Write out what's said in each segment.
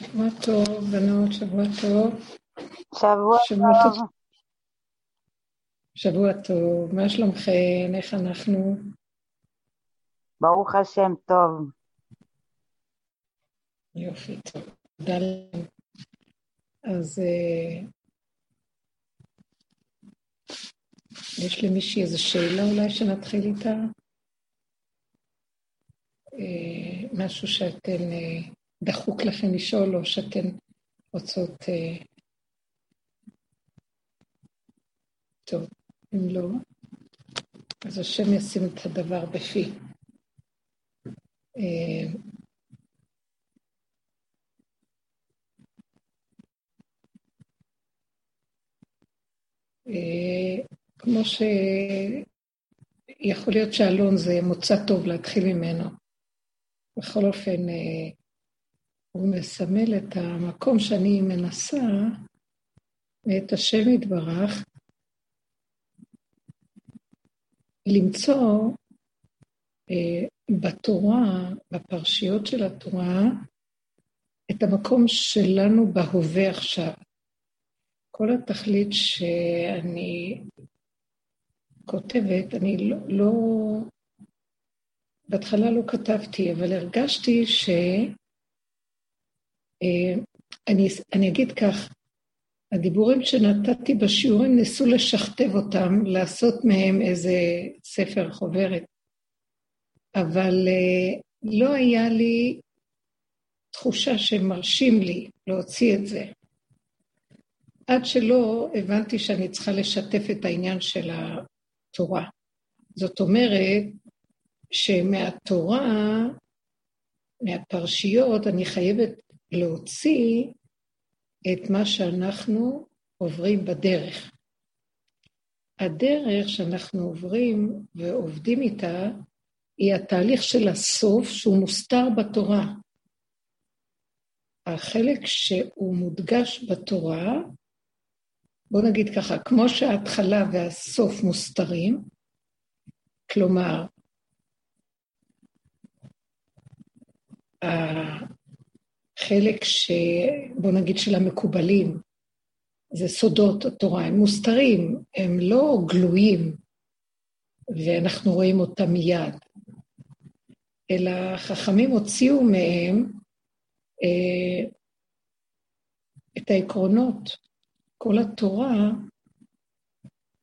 שבוע טוב, בנות, שבוע טוב. שבוע, שבוע טוב. טוב. שבוע טוב, מה שלומכם? איך אנחנו? ברוך השם, טוב. יופי, טוב. תודה לכם. אז uh, יש למישהי איזו שאלה אולי שנתחיל איתה? Uh, משהו שאתן... Uh, דחוק לכם לשאול, או שאתן רוצות... אה... טוב, אם לא, אז השם ישים את הדבר בפי. אה... אה, כמו שיכול להיות שאלון זה מוצא טוב להתחיל ממנו. בכל אופן, הוא מסמל את המקום שאני מנסה, ואת השם יתברך, למצוא אה, בתורה, בפרשיות של התורה, את המקום שלנו בהווה עכשיו. כל התכלית שאני כותבת, אני לא, לא... בהתחלה לא כתבתי, אבל הרגשתי ש... אה, אני, אני אגיד כך, הדיבורים שנתתי בשיעורים ניסו לשכתב אותם, לעשות מהם איזה ספר חוברת, אבל uh, לא היה לי תחושה שמרשים לי להוציא את זה. עד שלא הבנתי שאני צריכה לשתף את העניין של התורה. זאת אומרת שמהתורה, מהפרשיות, אני חייבת להוציא את מה שאנחנו עוברים בדרך. הדרך שאנחנו עוברים ועובדים איתה, היא התהליך של הסוף שהוא מוסתר בתורה. החלק שהוא מודגש בתורה, בוא נגיד ככה, כמו שההתחלה והסוף מוסתרים, כלומר, חלק ש... בוא נגיד של המקובלים, זה סודות התורה, הם מוסתרים, הם לא גלויים, ואנחנו רואים אותם מיד, אלא חכמים הוציאו מהם אה, את העקרונות. כל התורה,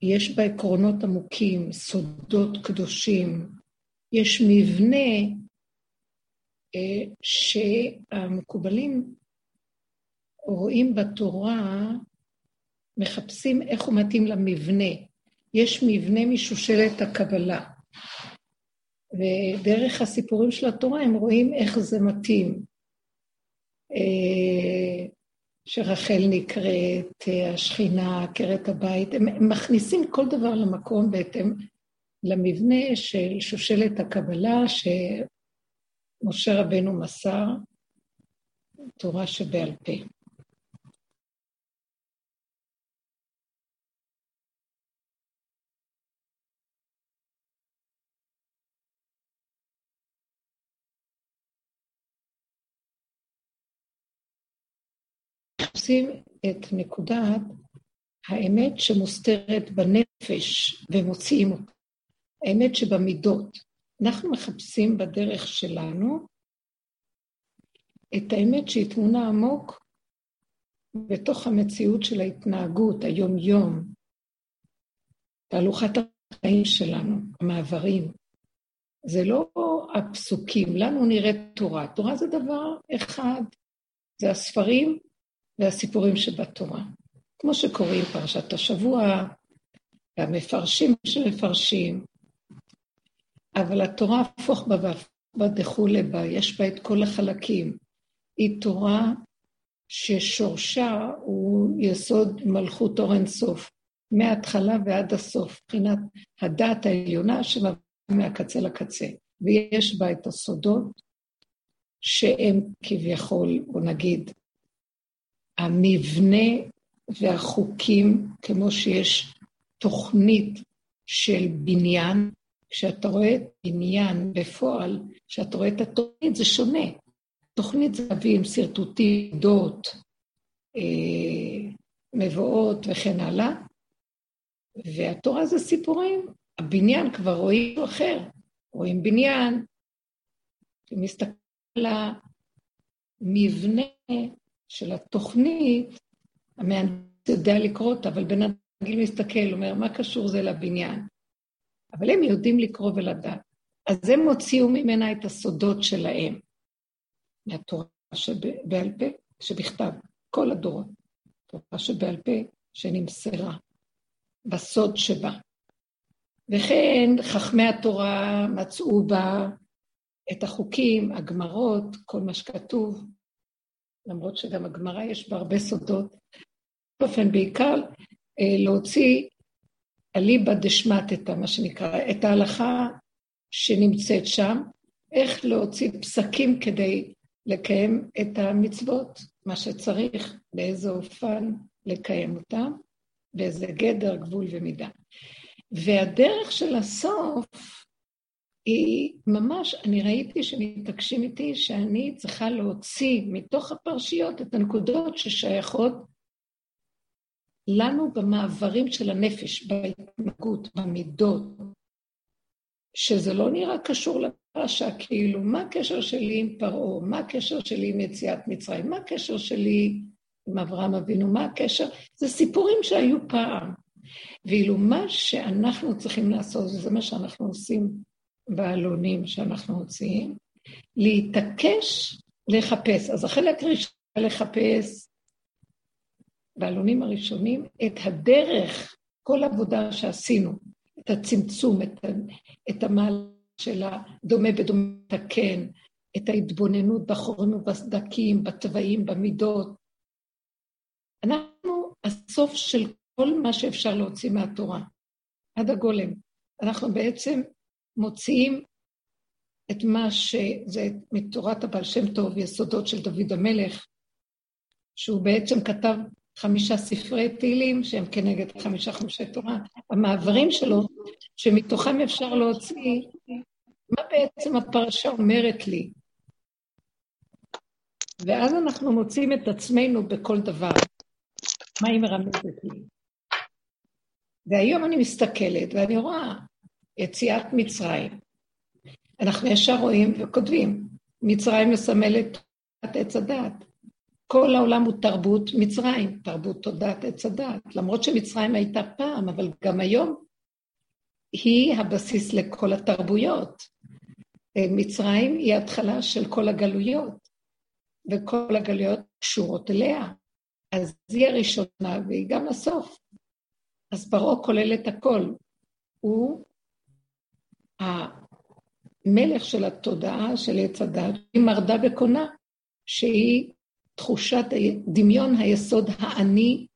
יש בה עקרונות עמוקים, סודות קדושים, יש מבנה שהמקובלים רואים בתורה, מחפשים איך הוא מתאים למבנה. יש מבנה משושלת הקבלה. ודרך הסיפורים של התורה הם רואים איך זה מתאים. אה, שרחל נקראת, השכינה, עקרת הבית, הם מכניסים כל דבר למקום בהתאם למבנה של שושלת הקבלה, משה רבנו מסר תורה שבעל פה. עושים את נקודת האמת שמוסתרת בנפש ומוציאים אותה, האמת שבמידות. אנחנו מחפשים בדרך שלנו את האמת שהיא תמונה עמוק בתוך המציאות של ההתנהגות, היום-יום, תהלוכת החיים שלנו, המעברים. זה לא הפסוקים, לנו נראית תורה. תורה זה דבר אחד, זה הספרים והסיפורים שבתורה. כמו שקוראים פרשת השבוע, והמפרשים שמפרשים, אבל התורה הפוך בה והפוך דכולי בה, יש בה את כל החלקים. היא תורה ששורשה הוא יסוד מלכות אור אינסוף, מההתחלה ועד הסוף, מבחינת הדעת העליונה שמביאה מהקצה לקצה. ויש בה את הסודות שהם כביכול, בוא נגיד, המבנה והחוקים, כמו שיש תוכנית של בניין, כשאתה רואה עניין בפועל, כשאתה רואה את התוכנית, זה שונה. תוכנית זהבים, שרטוטים, דות, אה, מבואות וכן הלאה, והתורה זה סיפורים. הבניין כבר רואים אחר, רואים בניין, ומסתכל על המבנה של התוכנית, המהנדס יודע לקרוא אותה, אבל בן אדם מסתכל, אומר, מה קשור זה לבניין? אבל הם יודעים לקרוא ולדעת. אז הם הוציאו ממנה את הסודות שלהם, מהתורה שבעל פה, שבכתב, כל הדורות. תורה שבעל פה, שנמסרה, בסוד שבה. וכן חכמי התורה מצאו בה את החוקים, הגמרות, כל מה שכתוב, למרות שגם הגמרא יש בה הרבה סודות. באופן בעיקר אה, להוציא אליבא דשמטתא, מה שנקרא, את ההלכה שנמצאת שם, איך להוציא פסקים כדי לקיים את המצוות, מה שצריך, באיזה אופן לקיים אותם, באיזה גדר, גבול ומידה. והדרך של הסוף היא ממש, אני ראיתי שמתעקשים איתי שאני צריכה להוציא מתוך הפרשיות את הנקודות ששייכות לנו במעברים של הנפש, בהתנהגות, במידות, שזה לא נראה קשור לפרשה, כאילו, מה הקשר שלי עם פרעה? מה הקשר שלי עם יציאת מצרים? מה הקשר שלי עם אברהם אבינו? מה הקשר? זה סיפורים שהיו פעם. ואילו מה שאנחנו צריכים לעשות, וזה מה שאנחנו עושים בעלונים שאנחנו מוציאים, להתעקש לחפש. אז החלק הראשון לחפש בעלונים הראשונים את הדרך, כל עבודה שעשינו, את הצמצום, את, את המעלה של הדומה בדומה לתקן, את ההתבוננות בחורים ובסדקים, בתוואים, במידות. אנחנו הסוף של כל מה שאפשר להוציא מהתורה, עד הגולם. אנחנו בעצם מוציאים את מה שזה מתורת הבעל שם טוב, יסודות של דוד המלך, שהוא בעצם כתב חמישה ספרי תהילים שהם כנגד חמישה חומשי תורה. המעברים שלו, שמתוכם אפשר להוציא מה בעצם הפרשה אומרת לי. ואז אנחנו מוצאים את עצמנו בכל דבר. מה היא מרמזת לי? והיום אני מסתכלת ואני רואה יציאת מצרים. אנחנו ישר רואים וכותבים, מצרים מסמלת את עץ הדעת. כל העולם הוא תרבות מצרים, תרבות תודעת עץ הדעת. למרות שמצרים הייתה פעם, אבל גם היום היא הבסיס לכל התרבויות. מצרים היא התחלה של כל הגלויות, וכל הגלויות קשורות אליה. אז היא הראשונה והיא גם הסוף. אז פרעה כולל את הכל. הוא המלך של התודעה של עץ הדת, היא מרדה וקונה, שהיא תחושת דמיון היסוד האני,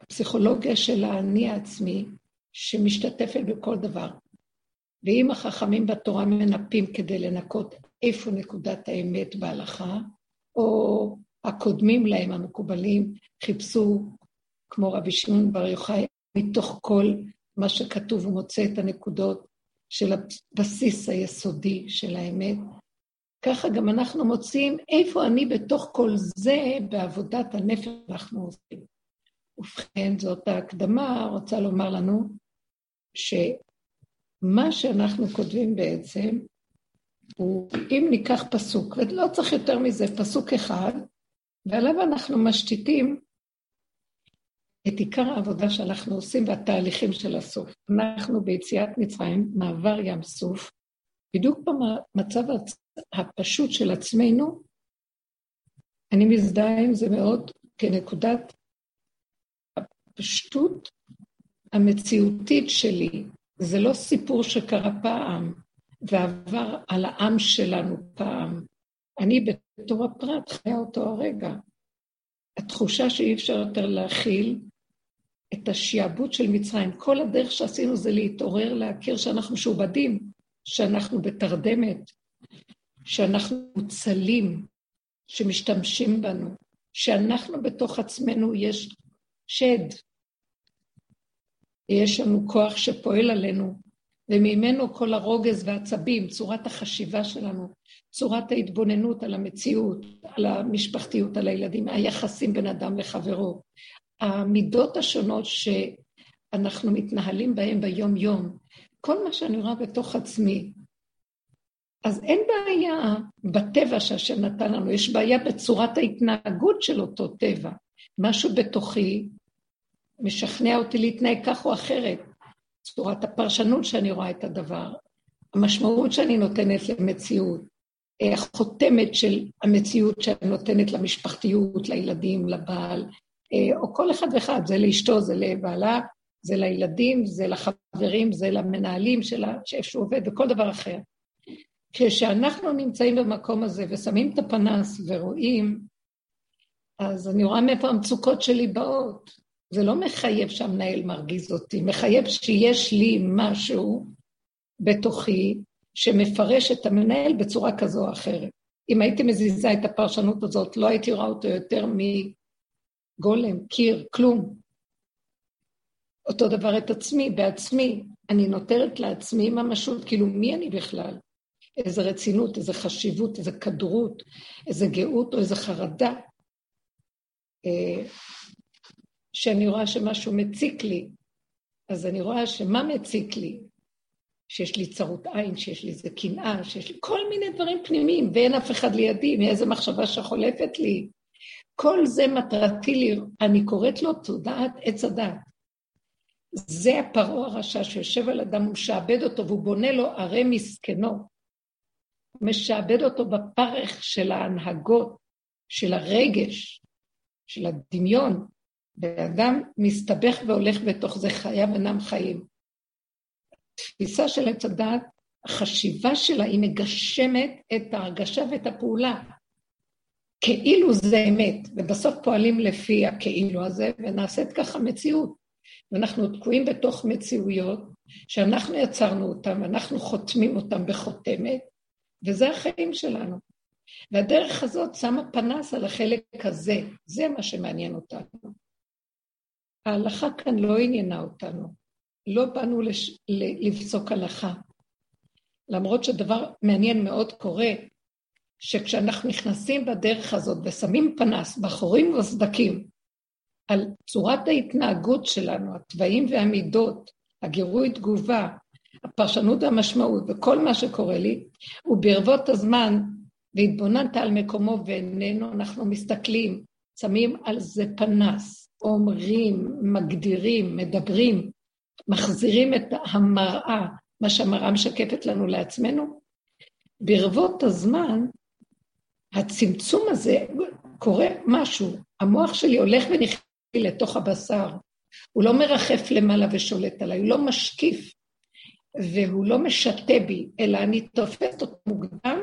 הפסיכולוגיה של האני העצמי, שמשתתפת בכל דבר. ואם החכמים בתורה מנפים כדי לנקות איפה נקודת האמת בהלכה, או הקודמים להם, המקובלים, חיפשו, כמו רבי שמעון בר יוחאי, מתוך כל מה שכתוב, הוא מוצא את הנקודות של הבסיס היסודי של האמת. ככה גם אנחנו מוצאים איפה אני בתוך כל זה בעבודת הנפש אנחנו עושים. ובכן, זאת ההקדמה, רוצה לומר לנו שמה שאנחנו כותבים בעצם, הוא, אם ניקח פסוק, ולא צריך יותר מזה, פסוק אחד, ועליו אנחנו משתיתים את עיקר העבודה שאנחנו עושים והתהליכים של הסוף. אנחנו ביציאת מצרים, מעבר ים סוף, בדיוק במצב הפשוט של עצמנו, אני מזדהה עם זה מאוד כנקודת הפשטות המציאותית שלי. זה לא סיפור שקרה פעם ועבר על העם שלנו פעם. אני בתור הפרט חיה אותו הרגע. התחושה שאי אפשר יותר להכיל את השיעבוד של מצרים. כל הדרך שעשינו זה להתעורר, להכיר שאנחנו משועבדים, שאנחנו בתרדמת, שאנחנו מוצלים, שמשתמשים בנו, שאנחנו בתוך עצמנו יש שד, יש לנו כוח שפועל עלינו וממנו כל הרוגז והעצבים, צורת החשיבה שלנו, צורת ההתבוננות על המציאות, על המשפחתיות, על הילדים, היחסים בין אדם לחברו, המידות השונות שאנחנו מתנהלים בהן ביום-יום, כל מה שאני רואה בתוך עצמי, אז אין בעיה בטבע שהשם נתן לנו, יש בעיה בצורת ההתנהגות של אותו טבע. משהו בתוכי משכנע אותי להתנהג כך או אחרת. צורת הפרשנות שאני רואה את הדבר, המשמעות שאני נותנת למציאות, החותמת של המציאות שאני נותנת למשפחתיות, לילדים, לבעל, או כל אחד ואחד, זה לאשתו, זה לבעלה, זה לילדים, זה לחברים, זה למנהלים שלה, שאיפה שהוא עובד, וכל דבר אחר. כשאנחנו נמצאים במקום הזה ושמים את הפנס ורואים, אז אני רואה מאיפה המצוקות שלי באות. זה לא מחייב שהמנהל מרגיז אותי, מחייב שיש לי משהו בתוכי שמפרש את המנהל בצורה כזו או אחרת. אם הייתי מזיזה את הפרשנות הזאת, לא הייתי רואה אותו יותר מגולם, קיר, כלום. אותו דבר את עצמי, בעצמי. אני נותרת לעצמי ממשות, כאילו, מי אני בכלל? איזה רצינות, איזה חשיבות, איזה כדרות, איזה גאות או איזה חרדה. אה, שאני רואה שמשהו מציק לי, אז אני רואה שמה מציק לי? שיש לי צרות עין, שיש לי איזה קנאה, שיש לי כל מיני דברים פנימיים, ואין אף אחד לידי, מאיזה מחשבה שחולפת לי. כל זה מטרתי לי, אני קוראת לו תודעת עץ הדת. זה הפרעה הרשע שיושב על אדם, הוא משעבד אותו והוא בונה לו ערי מסכנו. משעבד אותו בפרך של ההנהגות, של הרגש, של הדמיון, ואדם מסתבך והולך בתוך זה, חייו אינם חיים. התפיסה של עץ הדעת, החשיבה שלה, היא מגשמת את ההרגשה ואת הפעולה. כאילו זה אמת, ובסוף פועלים לפי הכאילו הזה, ונעשית ככה מציאות. ואנחנו תקועים בתוך מציאויות שאנחנו יצרנו אותן, אנחנו חותמים אותן בחותמת, וזה החיים שלנו. והדרך הזאת שמה פנס על החלק הזה, זה מה שמעניין אותנו. ההלכה כאן לא עניינה אותנו, לא באנו לש... לפסוק הלכה. למרות שדבר מעניין מאוד קורה, שכשאנחנו נכנסים בדרך הזאת ושמים פנס בחורים ובסדקים על צורת ההתנהגות שלנו, התוואים והמידות, הגירוי תגובה, הפרשנות והמשמעות וכל מה שקורה לי, וברבות הזמן, והתבוננת על מקומו ואיננו, אנחנו מסתכלים, שמים על זה פנס, אומרים, מגדירים, מדברים, מחזירים את המראה, מה שהמראה משקפת לנו לעצמנו. ברבות הזמן, הצמצום הזה, קורה משהו, המוח שלי הולך ונכנס לתוך הבשר, הוא לא מרחף למעלה ושולט עליי, הוא לא משקיף, והוא לא משתה בי, אלא אני תופסת אותו מוקדם,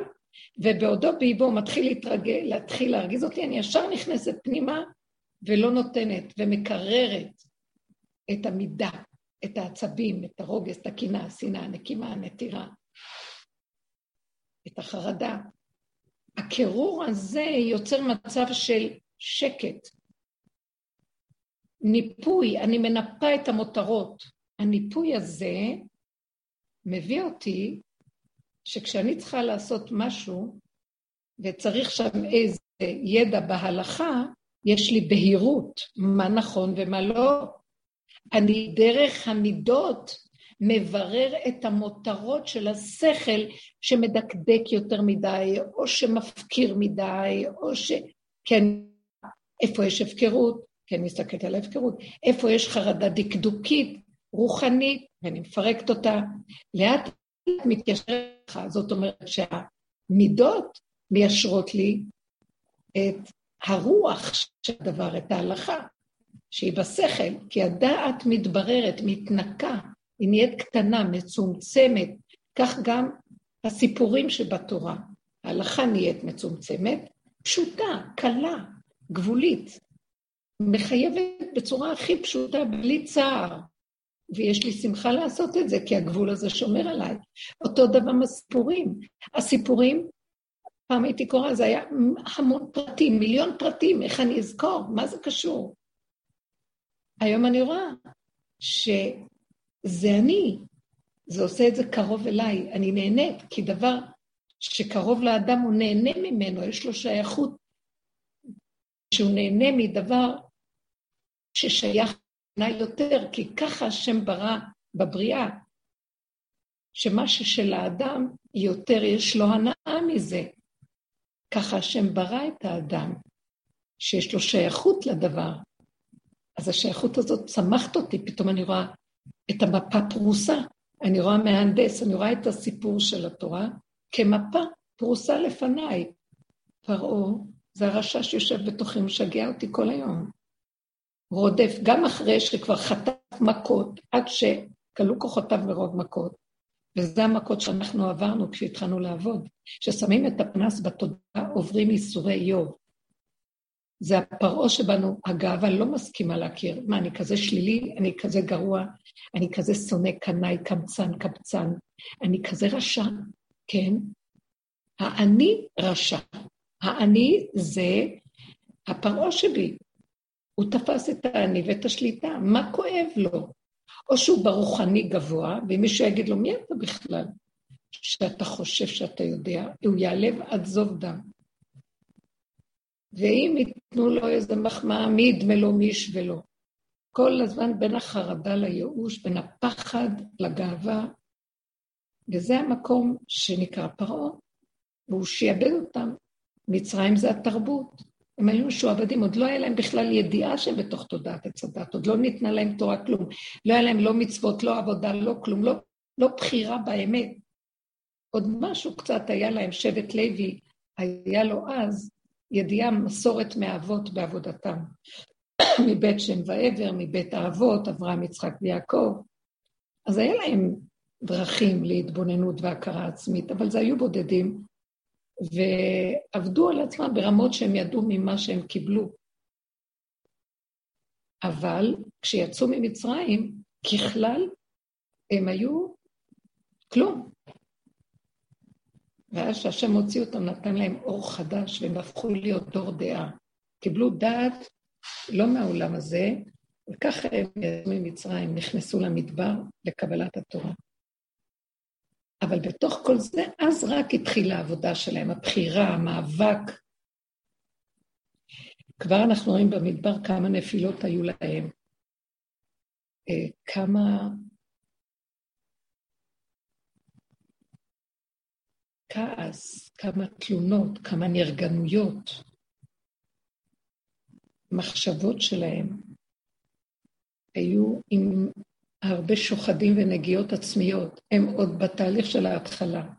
ובעודו באיבו מתחיל להתרגל, להתחיל להרגיז אותי, אני ישר נכנסת פנימה ולא נותנת, ומקררת את המידה, את העצבים, את הרוגז, את הקנאה, השנאה, הנקימה, הנטירה, את החרדה. הקירור הזה יוצר מצב של שקט, ניפוי, אני מנפה את המותרות. הניפוי הזה מביא אותי שכשאני צריכה לעשות משהו, וצריך שם איזה ידע בהלכה, יש לי בהירות מה נכון ומה לא. אני דרך המידות מברר את המותרות של השכל שמדקדק יותר מדי, או שמפקיר מדי, או ש... כן, איפה יש הפקרות? כן מסתכלת על ההפקרות. איפה יש חרדה דקדוקית, רוחנית, ואני מפרקת אותה, לאט לאט מתיישרת לך. זאת אומרת שהמידות מיישרות לי את הרוח של הדבר, את ההלכה, שהיא בשכל, כי הדעת מתבררת, מתנקה, היא נהיית קטנה, מצומצמת, כך גם הסיפורים שבתורה. ההלכה נהיית מצומצמת, פשוטה, קלה, גבולית, מחייבת בצורה הכי פשוטה, בלי צער. ויש לי שמחה לעשות את זה, כי הגבול הזה שומר עליי. אותו דבר מהסיפורים. הסיפורים, פעם הייתי קוראה, זה היה המון פרטים, מיליון פרטים, איך אני אזכור? מה זה קשור? היום אני רואה שזה אני, זה עושה את זה קרוב אליי. אני נהנית, כי דבר שקרוב לאדם הוא נהנה ממנו, יש לו שייכות, שהוא נהנה מדבר ששייך אליי יותר, כי ככה השם ברא בבריאה, שמה ששל האדם יותר יש לו הנאה מזה. ככה השם ברא את האדם, שיש לו שייכות לדבר. אז השייכות הזאת צמחת אותי, פתאום אני רואה את המפה פרוסה, אני רואה מהנדס, אני רואה את הסיפור של התורה כמפה פרוסה לפניי. פרעה זה הרשע שיושב בתוכי, משגע אותי כל היום. רודף, גם אחרי שכבר חטף מכות, עד שכלו כוחותיו מרוב מכות, וזה המכות שאנחנו עברנו כשהתחלנו לעבוד. כששמים את הפנס בתודעה, עוברים ייסורי איוב. זה הפרעה שבנו, הגאווה לא מסכימה להכיר. מה, אני כזה שלילי? אני כזה גרוע? אני כזה שונא קנאי, קמצן, קבצן? אני כזה רשע? כן. האני רשע. האני זה הפרעה שבי. הוא תפס את האני ואת השליטה. מה כואב לו? או שהוא ברוחני גבוה, ואם מישהו יגיד לו, מי אתה בכלל? שאתה חושב שאתה יודע, הוא יעלב עד זוב דם. ואם ייתנו לו איזה מחמאה, מי ידמה לו, מי ישווה לו. כל הזמן בין החרדה לייאוש, בין הפחד לגאווה, וזה המקום שנקרא פרעה, והוא שיעבד אותם. מצרים זה התרבות. הם היו משועבדים, עוד לא היה להם בכלל ידיעה שהם בתוך תודעת הדת, עוד לא ניתנה להם תורה כלום. לא היה להם לא מצוות, לא עבודה, לא כלום, לא, לא בחירה באמת. עוד משהו קצת היה להם, שבט לוי, היה לו אז ידיעה, מסורת מהאבות בעבודתם. מבית שם ועבר, מבית האבות, אברהם, יצחק ויעקב. אז היה להם דרכים להתבוננות והכרה עצמית, אבל זה היו בודדים, ועבדו על עצמם ברמות שהם ידעו ממה שהם קיבלו. אבל כשיצאו ממצרים, ככלל, הם היו כלום. ואז כשהשם הוציא אותם, נתן להם אור חדש, והם הפכו להיות דור דעה. קיבלו דעת לא מהעולם הזה, וככה הם ממצרים, נכנסו למדבר לקבלת התורה. אבל בתוך כל זה, אז רק התחילה העבודה שלהם, הבחירה, המאבק. כבר אנחנו רואים במדבר כמה נפילות היו להם, אה, כמה כעס, כמה תלונות, כמה נרגנויות, מחשבות שלהם היו עם הרבה שוחדים ונגיעות עצמיות, הם עוד בתהליך של ההתחלה.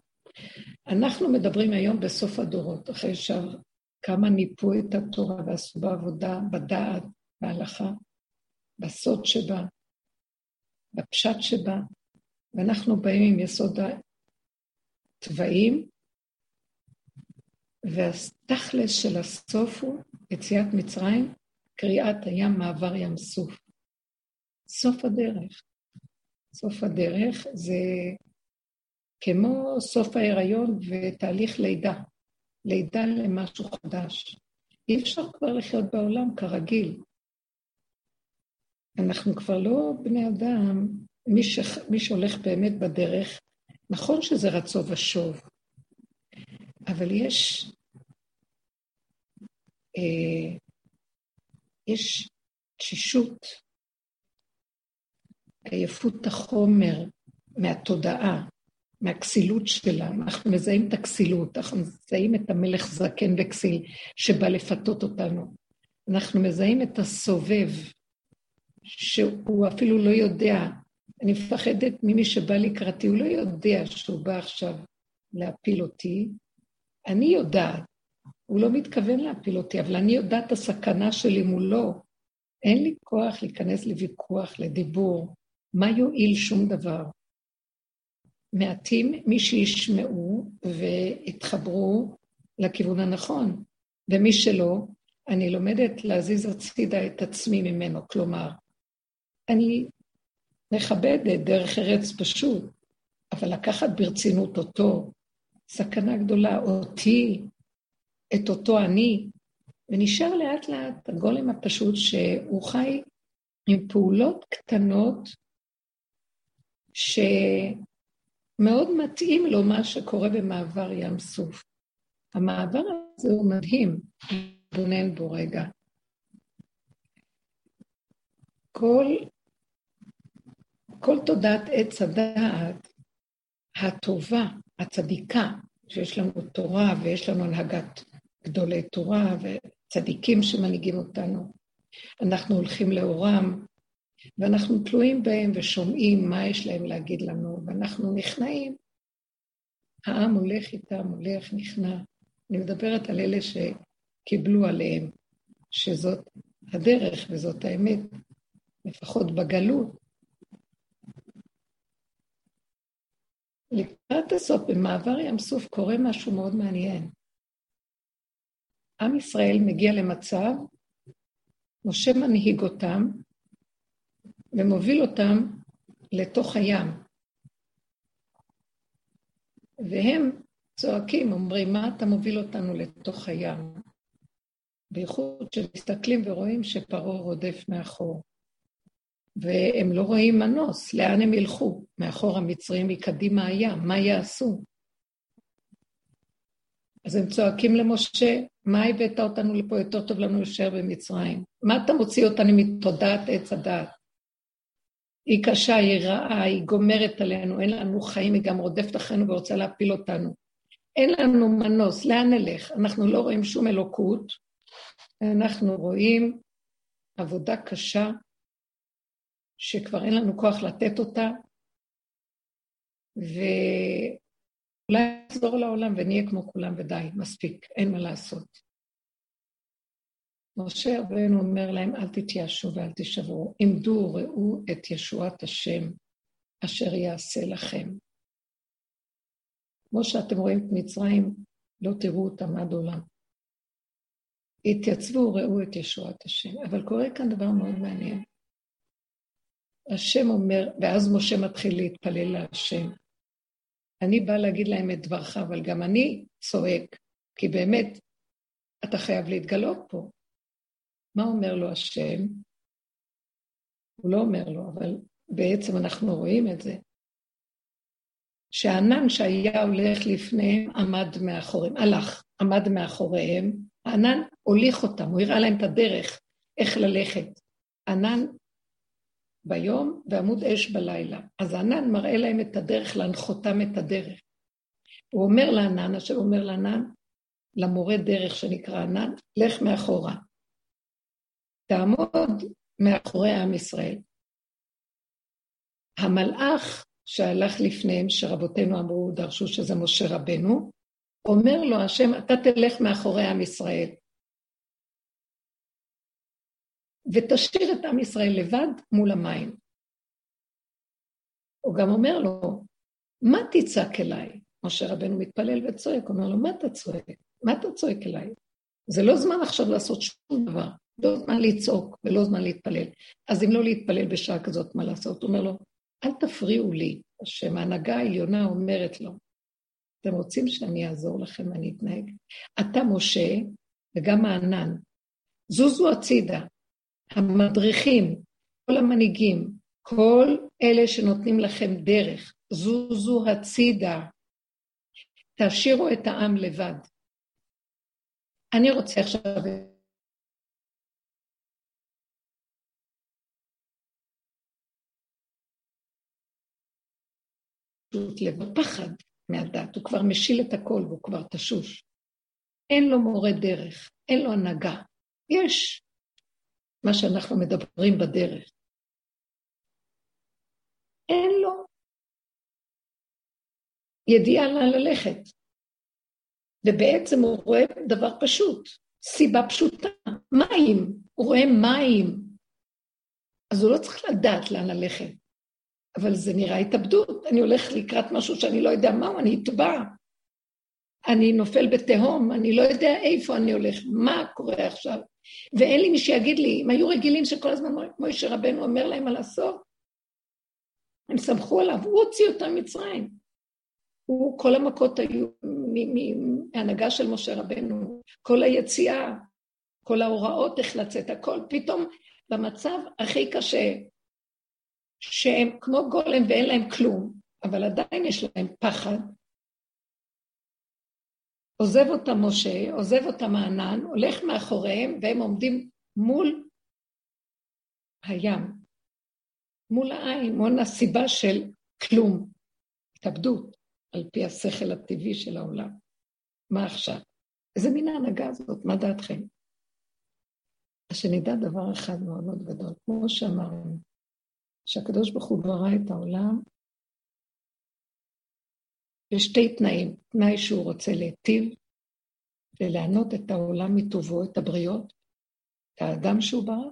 אנחנו מדברים היום בסוף הדורות, אחרי שכמה ניפו את התורה ועשו בעבודה, בדעת, בהלכה, בסוד שבה, בפשט שבה, ואנחנו באים עם יסוד התוואים, והתכלס של הסוף הוא יציאת מצרים, קריאת הים מעבר ים סוף. סוף הדרך. סוף הדרך זה כמו סוף ההיריון ותהליך לידה. לידה למשהו חדש. אי אפשר כבר לחיות בעולם כרגיל. אנחנו כבר לא בני אדם, מי, ש... מי שהולך באמת בדרך, נכון שזה רצו ושוב, אבל יש, אה, יש תשישות עייפות החומר מהתודעה, מהכסילות שלה. אנחנו מזהים את הכסילות, אנחנו מזהים את המלך זקן וכסיל שבא לפתות אותנו. אנחנו מזהים את הסובב, שהוא אפילו לא יודע. אני מפחדת ממי שבא לקראתי, הוא לא יודע שהוא בא עכשיו להפיל אותי. אני יודעת, הוא לא מתכוון להפיל אותי, אבל אני יודעת את הסכנה שלי מולו. אין לי כוח להיכנס לוויכוח, לדיבור. מה יועיל שום דבר? מעטים מי שישמעו ויתחברו לכיוון הנכון, ומי שלא, אני לומדת להזיז הצידה את עצמי ממנו. כלומר, אני מכבדת דרך ארץ פשוט, אבל לקחת ברצינות אותו, סכנה גדולה, אותי, את אותו אני, ונשאר לאט לאט הגולם הפשוט שהוא חי עם פעולות קטנות ש... מאוד מתאים לו מה שקורה במעבר ים סוף. המעבר הזה הוא מדהים, להתבונן בו רגע. כל, כל תודעת עץ הדעת, הטובה, הצדיקה, שיש לנו תורה ויש לנו הנהגת גדולי תורה וצדיקים שמנהיגים אותנו, אנחנו הולכים לאורם, ואנחנו תלויים בהם ושומעים מה יש להם להגיד לנו, ואנחנו נכנעים. העם הולך איתם, הולך, נכנע. אני מדברת על אלה שקיבלו עליהם, שזאת הדרך וזאת האמת, לפחות בגלות. לקראת הסוף, במעבר ים סוף, קורה משהו מאוד מעניין. עם ישראל מגיע למצב, משה מנהיג אותם, ומוביל אותם לתוך הים. והם צועקים, אומרים, מה אתה מוביל אותנו לתוך הים? בייחוד שמסתכלים ורואים שפרעה רודף מאחור. והם לא רואים מנוס, לאן הם ילכו? מאחור המצרים, מקדימה הים, מה יעשו? אז הם צועקים למשה, מה הבאת אותנו לפה? יותר טוב לנו להישאר במצרים. מה אתה מוציא אותנו מתודעת עץ הדעת? היא קשה, היא רעה, היא גומרת עלינו, אין לנו חיים, היא גם רודפת אחרינו ורוצה להפיל אותנו. אין לנו מנוס, לאן נלך? אנחנו לא רואים שום אלוקות, אנחנו רואים עבודה קשה, שכבר אין לנו כוח לתת אותה, ואולי נחזור לעולם ונהיה כמו כולם ודי, מספיק, אין מה לעשות. משה רבנו אומר להם, אל תתייאשו ואל תשברו, עמדו, ראו את ישועת השם, אשר יעשה לכם. כמו שאתם רואים את מצרים, לא תראו אותם עד עולם. התייצבו, ראו את ישועת השם. אבל קורה כאן דבר מאוד מעניין. השם אומר, ואז משה מתחיל להתפלל להשם. אני באה להגיד להם את דברך, אבל גם אני צועק, כי באמת, אתה חייב להתגלות פה. מה אומר לו השם? הוא לא אומר לו, אבל בעצם אנחנו רואים את זה. שהענן שהיה הולך לפניהם עמד מאחוריהם, הלך, עמד מאחוריהם, הענן הוליך אותם, הוא הראה להם את הדרך, איך ללכת. ענן ביום ועמוד אש בלילה. אז הענן מראה להם את הדרך, להנחותם את הדרך. הוא אומר לענן, השם אומר לענן, למורה דרך שנקרא ענן, לך מאחורה. תעמוד מאחורי עם ישראל. המלאך שהלך לפניהם, שרבותינו אמרו, דרשו שזה משה רבנו, אומר לו השם, אתה תלך מאחורי עם ישראל. ותשאיר את עם ישראל לבד מול המים. הוא גם אומר לו, מה תצעק אליי? משה רבנו מתפלל וצועק, אומר לו, מה אתה צועק? מה אתה צועק אליי? זה לא זמן עכשיו לעשות שום דבר. לא זמן לצעוק ולא זמן להתפלל. אז אם לא להתפלל בשעה כזאת, מה לעשות? הוא אומר לו, אל תפריעו לי, השם, ההנהגה העליונה אומרת לו, אתם רוצים שאני אעזור לכם, אני אתנהג? אתה, משה, וגם הענן, זוזו הצידה, המדריכים, כל המנהיגים, כל אלה שנותנים לכם דרך, זוזו הצידה, תשאירו את העם לבד. אני רוצה עכשיו פשוט לב, הפחד מהדת, הוא כבר משיל את הכל והוא כבר תשוש. אין לו מורה דרך, אין לו הנהגה. יש מה שאנחנו מדברים בדרך. אין לו ידיעה לאן ללכת. ובעצם הוא רואה דבר פשוט, סיבה פשוטה, מים, הוא רואה מים. אז הוא לא צריך לדעת לאן ללכת. אבל זה נראה התאבדות, אני הולך לקראת משהו שאני לא יודע מהו, אני אטבע. אני נופל בתהום, אני לא יודע איפה אני הולך, מה קורה עכשיו. ואין לי מי שיגיד לי, הם היו רגילים שכל הזמן מוישה רבנו אומר להם מה לעשות. הם סמכו עליו, הוא הוציא אותם ממצרים. כל המכות היו מהנהגה של משה רבנו, כל היציאה, כל ההוראות איך לצאת, הכל פתאום במצב הכי קשה, שהם כמו גולם ואין להם כלום, אבל עדיין יש להם פחד. עוזב אותם משה, עוזב אותם הענן, הולך מאחוריהם, והם עומדים מול הים, מול העין, מול הסיבה של כלום, התאבדות, על פי השכל הטבעי של העולם. מה עכשיו? איזה מין ההנהגה הזאת? מה דעתכם? אז שנדע דבר אחד מאוד מאוד גדול, כמו שאמרנו, שהקדוש ברוך הוא ברא את העולם בשתי תנאים, תנאי שהוא רוצה להיטיב ולענות את העולם מטובו, את הבריות, את האדם שהוא ברא,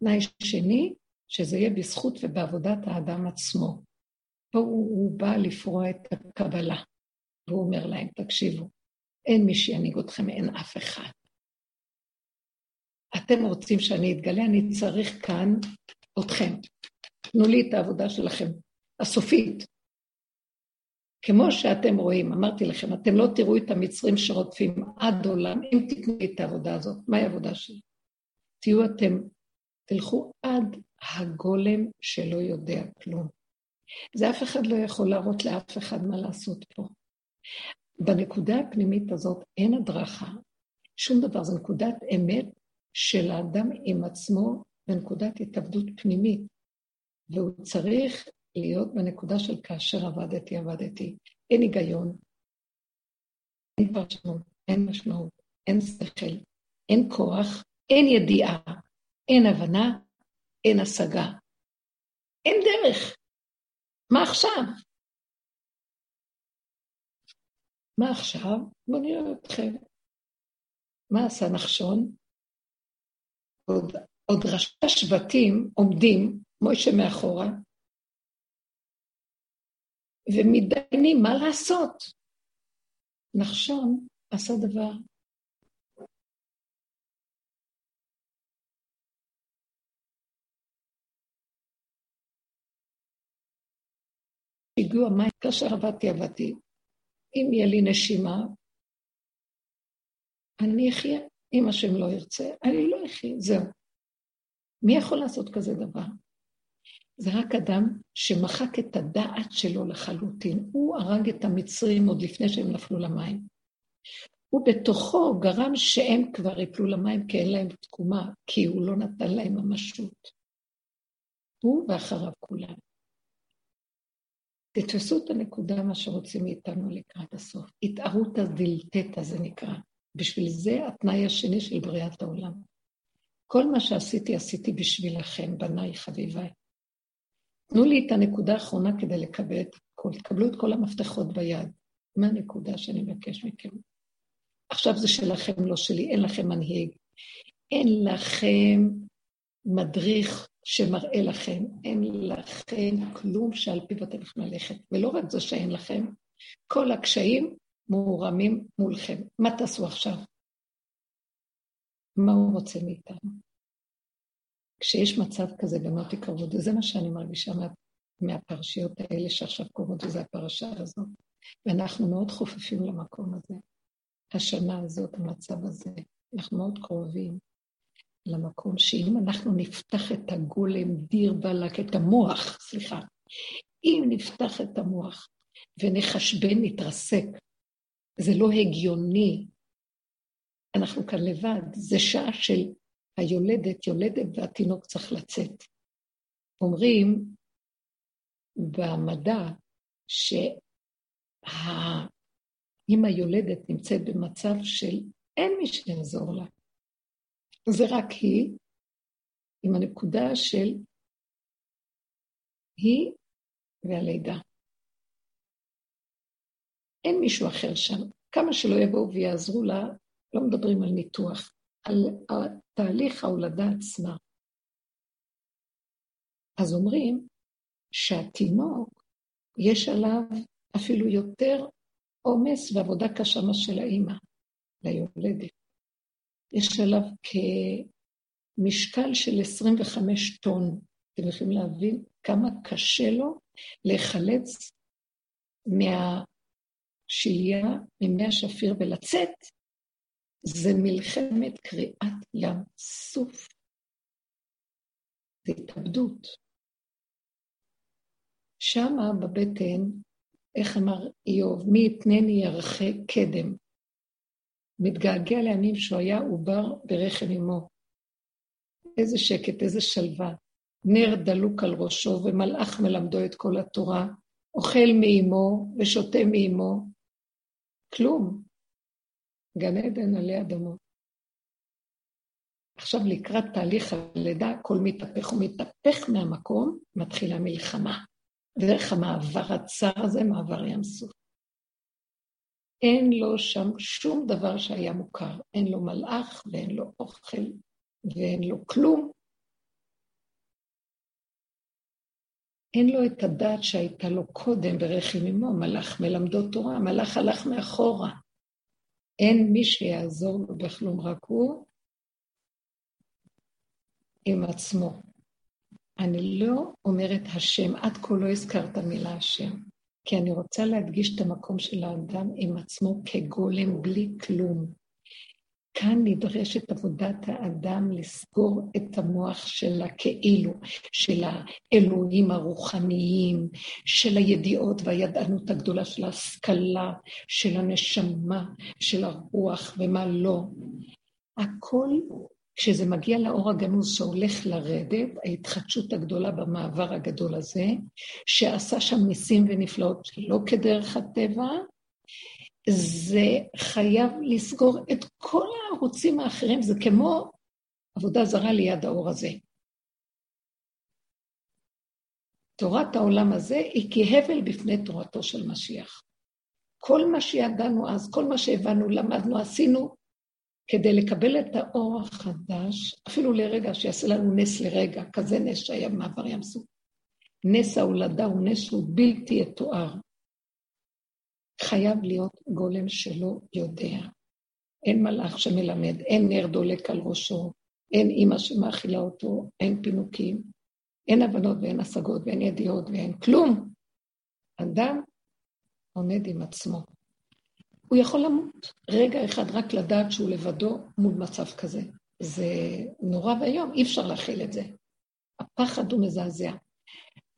תנאי שני, שזה יהיה בזכות ובעבודת האדם עצמו. פה הוא, הוא בא לפרוע את הקבלה, והוא אומר להם, תקשיבו, אין מי שינהיג אתכם, אין אף אחד. אתם רוצים שאני אתגלה, אני צריך כאן אתכם. תנו לי את העבודה שלכם, הסופית. כמו שאתם רואים, אמרתי לכם, אתם לא תראו את המצרים שרודפים עד עולם, אם תתנו לי את העבודה הזאת. מהי העבודה שלי? תהיו אתם, תלכו עד הגולם שלא יודע כלום. זה אף אחד לא יכול להראות לאף אחד מה לעשות פה. בנקודה הפנימית הזאת אין הדרכה, שום דבר, זו נקודת אמת של האדם עם עצמו בנקודת התאבדות פנימית, והוא צריך להיות בנקודה של כאשר עבדתי, עבדתי. אין היגיון, אין פרשנות, אין משמעות, אין שכל, אין כוח, אין ידיעה, אין הבנה, אין השגה. אין דרך. מה עכשיו? מה עכשיו? בואו נראה אתכם. מה עשה נחשון? עוד, עוד ראשי השבטים עומדים, מוישה מאחורה, ומתדיינים מה לעשות. נחשון עשה דבר. הגיעו המים, כאשר עבדתי עבדתי. אם יהיה לי נשימה, אני אחיה. אם השם לא ירצה, אני לא אחיה, זהו. מי יכול לעשות כזה דבר? זה רק אדם שמחק את הדעת שלו לחלוטין. הוא הרג את המצרים עוד לפני שהם נפלו למים. הוא בתוכו גרם שהם כבר יפלו למים כי אין להם תקומה, כי הוא לא נתן להם ממשות. הוא ואחריו כולם. תתפסו את הנקודה, מה שרוצים מאיתנו לקראת הסוף. התערותא דלתתא זה נקרא. בשביל זה התנאי השני של בריאת העולם. כל מה שעשיתי, עשיתי בשבילכם, בניי חביביי. תנו לי את הנקודה האחרונה כדי לקבל את הכול. תקבלו את כל המפתחות ביד. מה הנקודה שאני מבקש מכם? עכשיו זה שלכם, לא שלי, אין לכם מנהיג. אין לכם מדריך שמראה לכם, אין לכם כלום שעל פיו אתם יכולים ללכת. ולא רק זה שאין לכם, כל הקשיים מורמים מולכם. מה תעשו עכשיו? מה הוא רוצה מאיתנו? כשיש מצב כזה, גם לא תקרבו, וזה מה שאני מרגישה מה, מהפרשיות האלה שעכשיו קורות, וזה הפרשה הזאת. ואנחנו מאוד חופפים למקום הזה. השנה הזאת, המצב הזה, אנחנו מאוד קרובים למקום שאם אנחנו נפתח את הגולם, דיר בלק, את המוח, סליחה, אם נפתח את המוח ונחשבן, נתרסק, זה לא הגיוני. אנחנו כאן לבד, זה שעה של היולדת, יולדת והתינוק צריך לצאת. אומרים במדע שאם היולדת נמצאת במצב של אין מי שיעזור לה, זה רק היא, עם הנקודה של היא והלידה. אין מישהו אחר שם. כמה שלא יבואו ויעזרו לה, לא מדברים על ניתוח, על תהליך ההולדה עצמה. אז אומרים שהתינוק, יש עליו אפילו יותר עומס ועבודה קשה של האימא, ליולדת. יש עליו כמשקל של 25 טון. אתם יכולים להבין כמה קשה לו להיחלץ מהשהייה, ממי השפיר ולצאת, זה מלחמת קריאת ים סוף. זה התאבדות. שמה בבטן, איך אמר איוב, מי יתנני ירחק קדם. מתגעגע לימים שהוא היה עובר ברחם אמו. איזה שקט, איזה שלווה. נר דלוק על ראשו, ומלאך מלמדו את כל התורה, אוכל מאמו ושותה מאמו. כלום. גן עדן עלי אדמות. עכשיו, לקראת תהליך הלידה, הכל מתהפך ומתהפך מהמקום, מתחילה מלחמה. דרך המעבר הצר הזה, מעבר ים סוף. אין לו שם שום דבר שהיה מוכר. אין לו מלאך ואין לו אוכל ואין לו כלום. אין לו את הדעת שהייתה לו קודם ברחם אמו, מלאך מלמדו תורה, מלאך הלך מאחורה. אין מי שיעזור לו בכלום, רק הוא עם עצמו. אני לא אומרת השם, עד כה לא הזכרת מילה השם, כי אני רוצה להדגיש את המקום של האדם עם עצמו כגולם בלי כלום. כאן נדרשת עבודת האדם לסגור את המוח של הכאילו, של האלוהים הרוחניים, של הידיעות והידענות הגדולה, של ההשכלה, של הנשמה, של הרוח ומה לא. הכל כשזה מגיע לאור הגנוז שהולך לרדת, ההתחדשות הגדולה במעבר הגדול הזה, שעשה שם ניסים ונפלאות שלא כדרך הטבע, זה חייב לסגור את כל הערוצים האחרים, זה כמו עבודה זרה ליד האור הזה. תורת העולם הזה היא כהבל בפני תורתו של משיח. כל מה שידענו אז, כל מה שהבנו, למדנו, עשינו, כדי לקבל את האור החדש, אפילו לרגע, שיעשה לנו נס לרגע, כזה נס שהיה במעבר ים סוף. נס ההולדה הוא נס שהוא בלתי יתואר. חייב להיות גולם שלא יודע. אין מלאך שמלמד, אין נר דולק על ראשו, אין אימא שמאכילה אותו, אין פינוקים, אין הבנות ואין השגות ואין ידיעות ואין כלום. אדם עומד עם עצמו. הוא יכול למות רגע אחד רק לדעת שהוא לבדו מול מצב כזה. זה נורא ואיום, אי אפשר להכיל את זה. הפחד הוא מזעזע.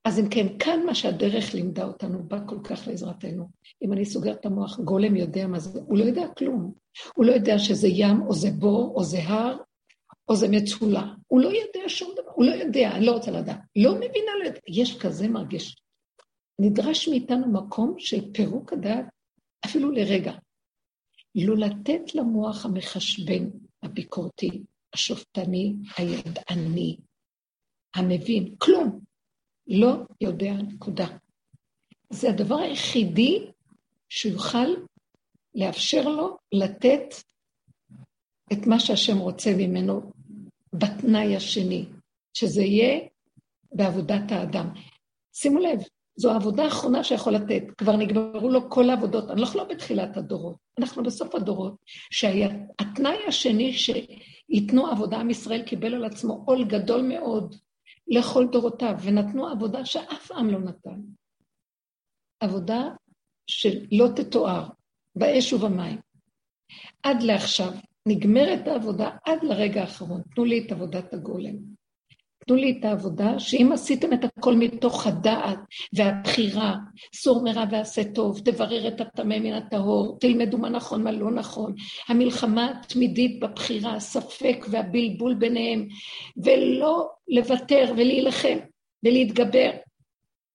אז אם כן, כאן מה שהדרך לימדה אותנו בא כל כך לעזרתנו. אם אני סוגר את המוח, גולם יודע מה זה, הוא לא יודע כלום. הוא לא יודע שזה ים, או זה בור, או זה הר, או זה מצולה. הוא לא יודע שום דבר, הוא לא יודע, אני לא רוצה לדעת. לא מבינה, לא יודע. יש כזה מרגיש. נדרש מאיתנו מקום של פירוק הדעת אפילו לרגע. לא לתת למוח המחשבן, הביקורתי, השופטני, הידעני, המבין, כלום. לא יודע, נקודה. זה הדבר היחידי שיוכל לאפשר לו לתת את מה שהשם רוצה ממנו בתנאי השני, שזה יהיה בעבודת האדם. שימו לב, זו העבודה האחרונה שיכול לתת. כבר נגמרו לו כל העבודות. אנחנו לא בתחילת הדורות, אנחנו בסוף הדורות, שהתנאי השני שייתנו עבודה, עם ישראל קיבל על עצמו עול גדול מאוד לכל דורותיו, ונתנו עבודה שאף עם לא נתן. עבודה שלא תתואר, באש ובמים. עד לעכשיו, נגמרת העבודה עד לרגע האחרון. תנו לי את עבודת הגולם. תנו לי את העבודה, שאם עשיתם את הכל מתוך הדעת והבחירה, סור מרע ועשה טוב, תברר את הטמא מן הטהור, תלמדו מה נכון, מה לא נכון. המלחמה התמידית בבחירה, הספק והבלבול ביניהם, ולא לוותר ולהילחם ולהתגבר.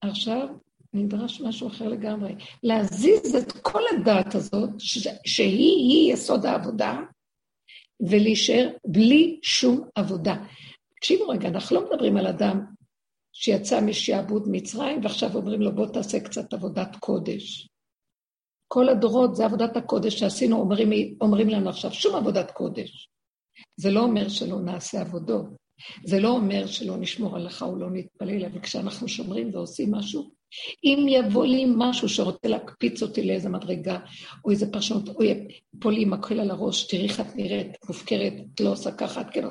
עכשיו נדרש משהו אחר לגמרי, להזיז את כל הדעת הזאת, שהיא-היא יסוד העבודה, ולהישאר בלי שום עבודה. תקשיבו רגע, אנחנו לא מדברים על אדם שיצא משעבוד מצרים ועכשיו אומרים לו בוא תעשה קצת עבודת קודש. כל הדורות זה עבודת הקודש שעשינו, אומרים, אומרים לנו עכשיו, שום עבודת קודש. זה לא אומר שלא נעשה עבודות, זה לא אומר שלא נשמור הלכה או לא נתפלל, אבל כשאנחנו שומרים ועושים משהו, אם יבוא לי משהו שרוצה להקפיץ אותי לאיזה מדרגה, או איזה פרשנות, או יפול לי מקל על הראש, תראי איך את נראית, מופקרת, את לא עושה ככה, את כן...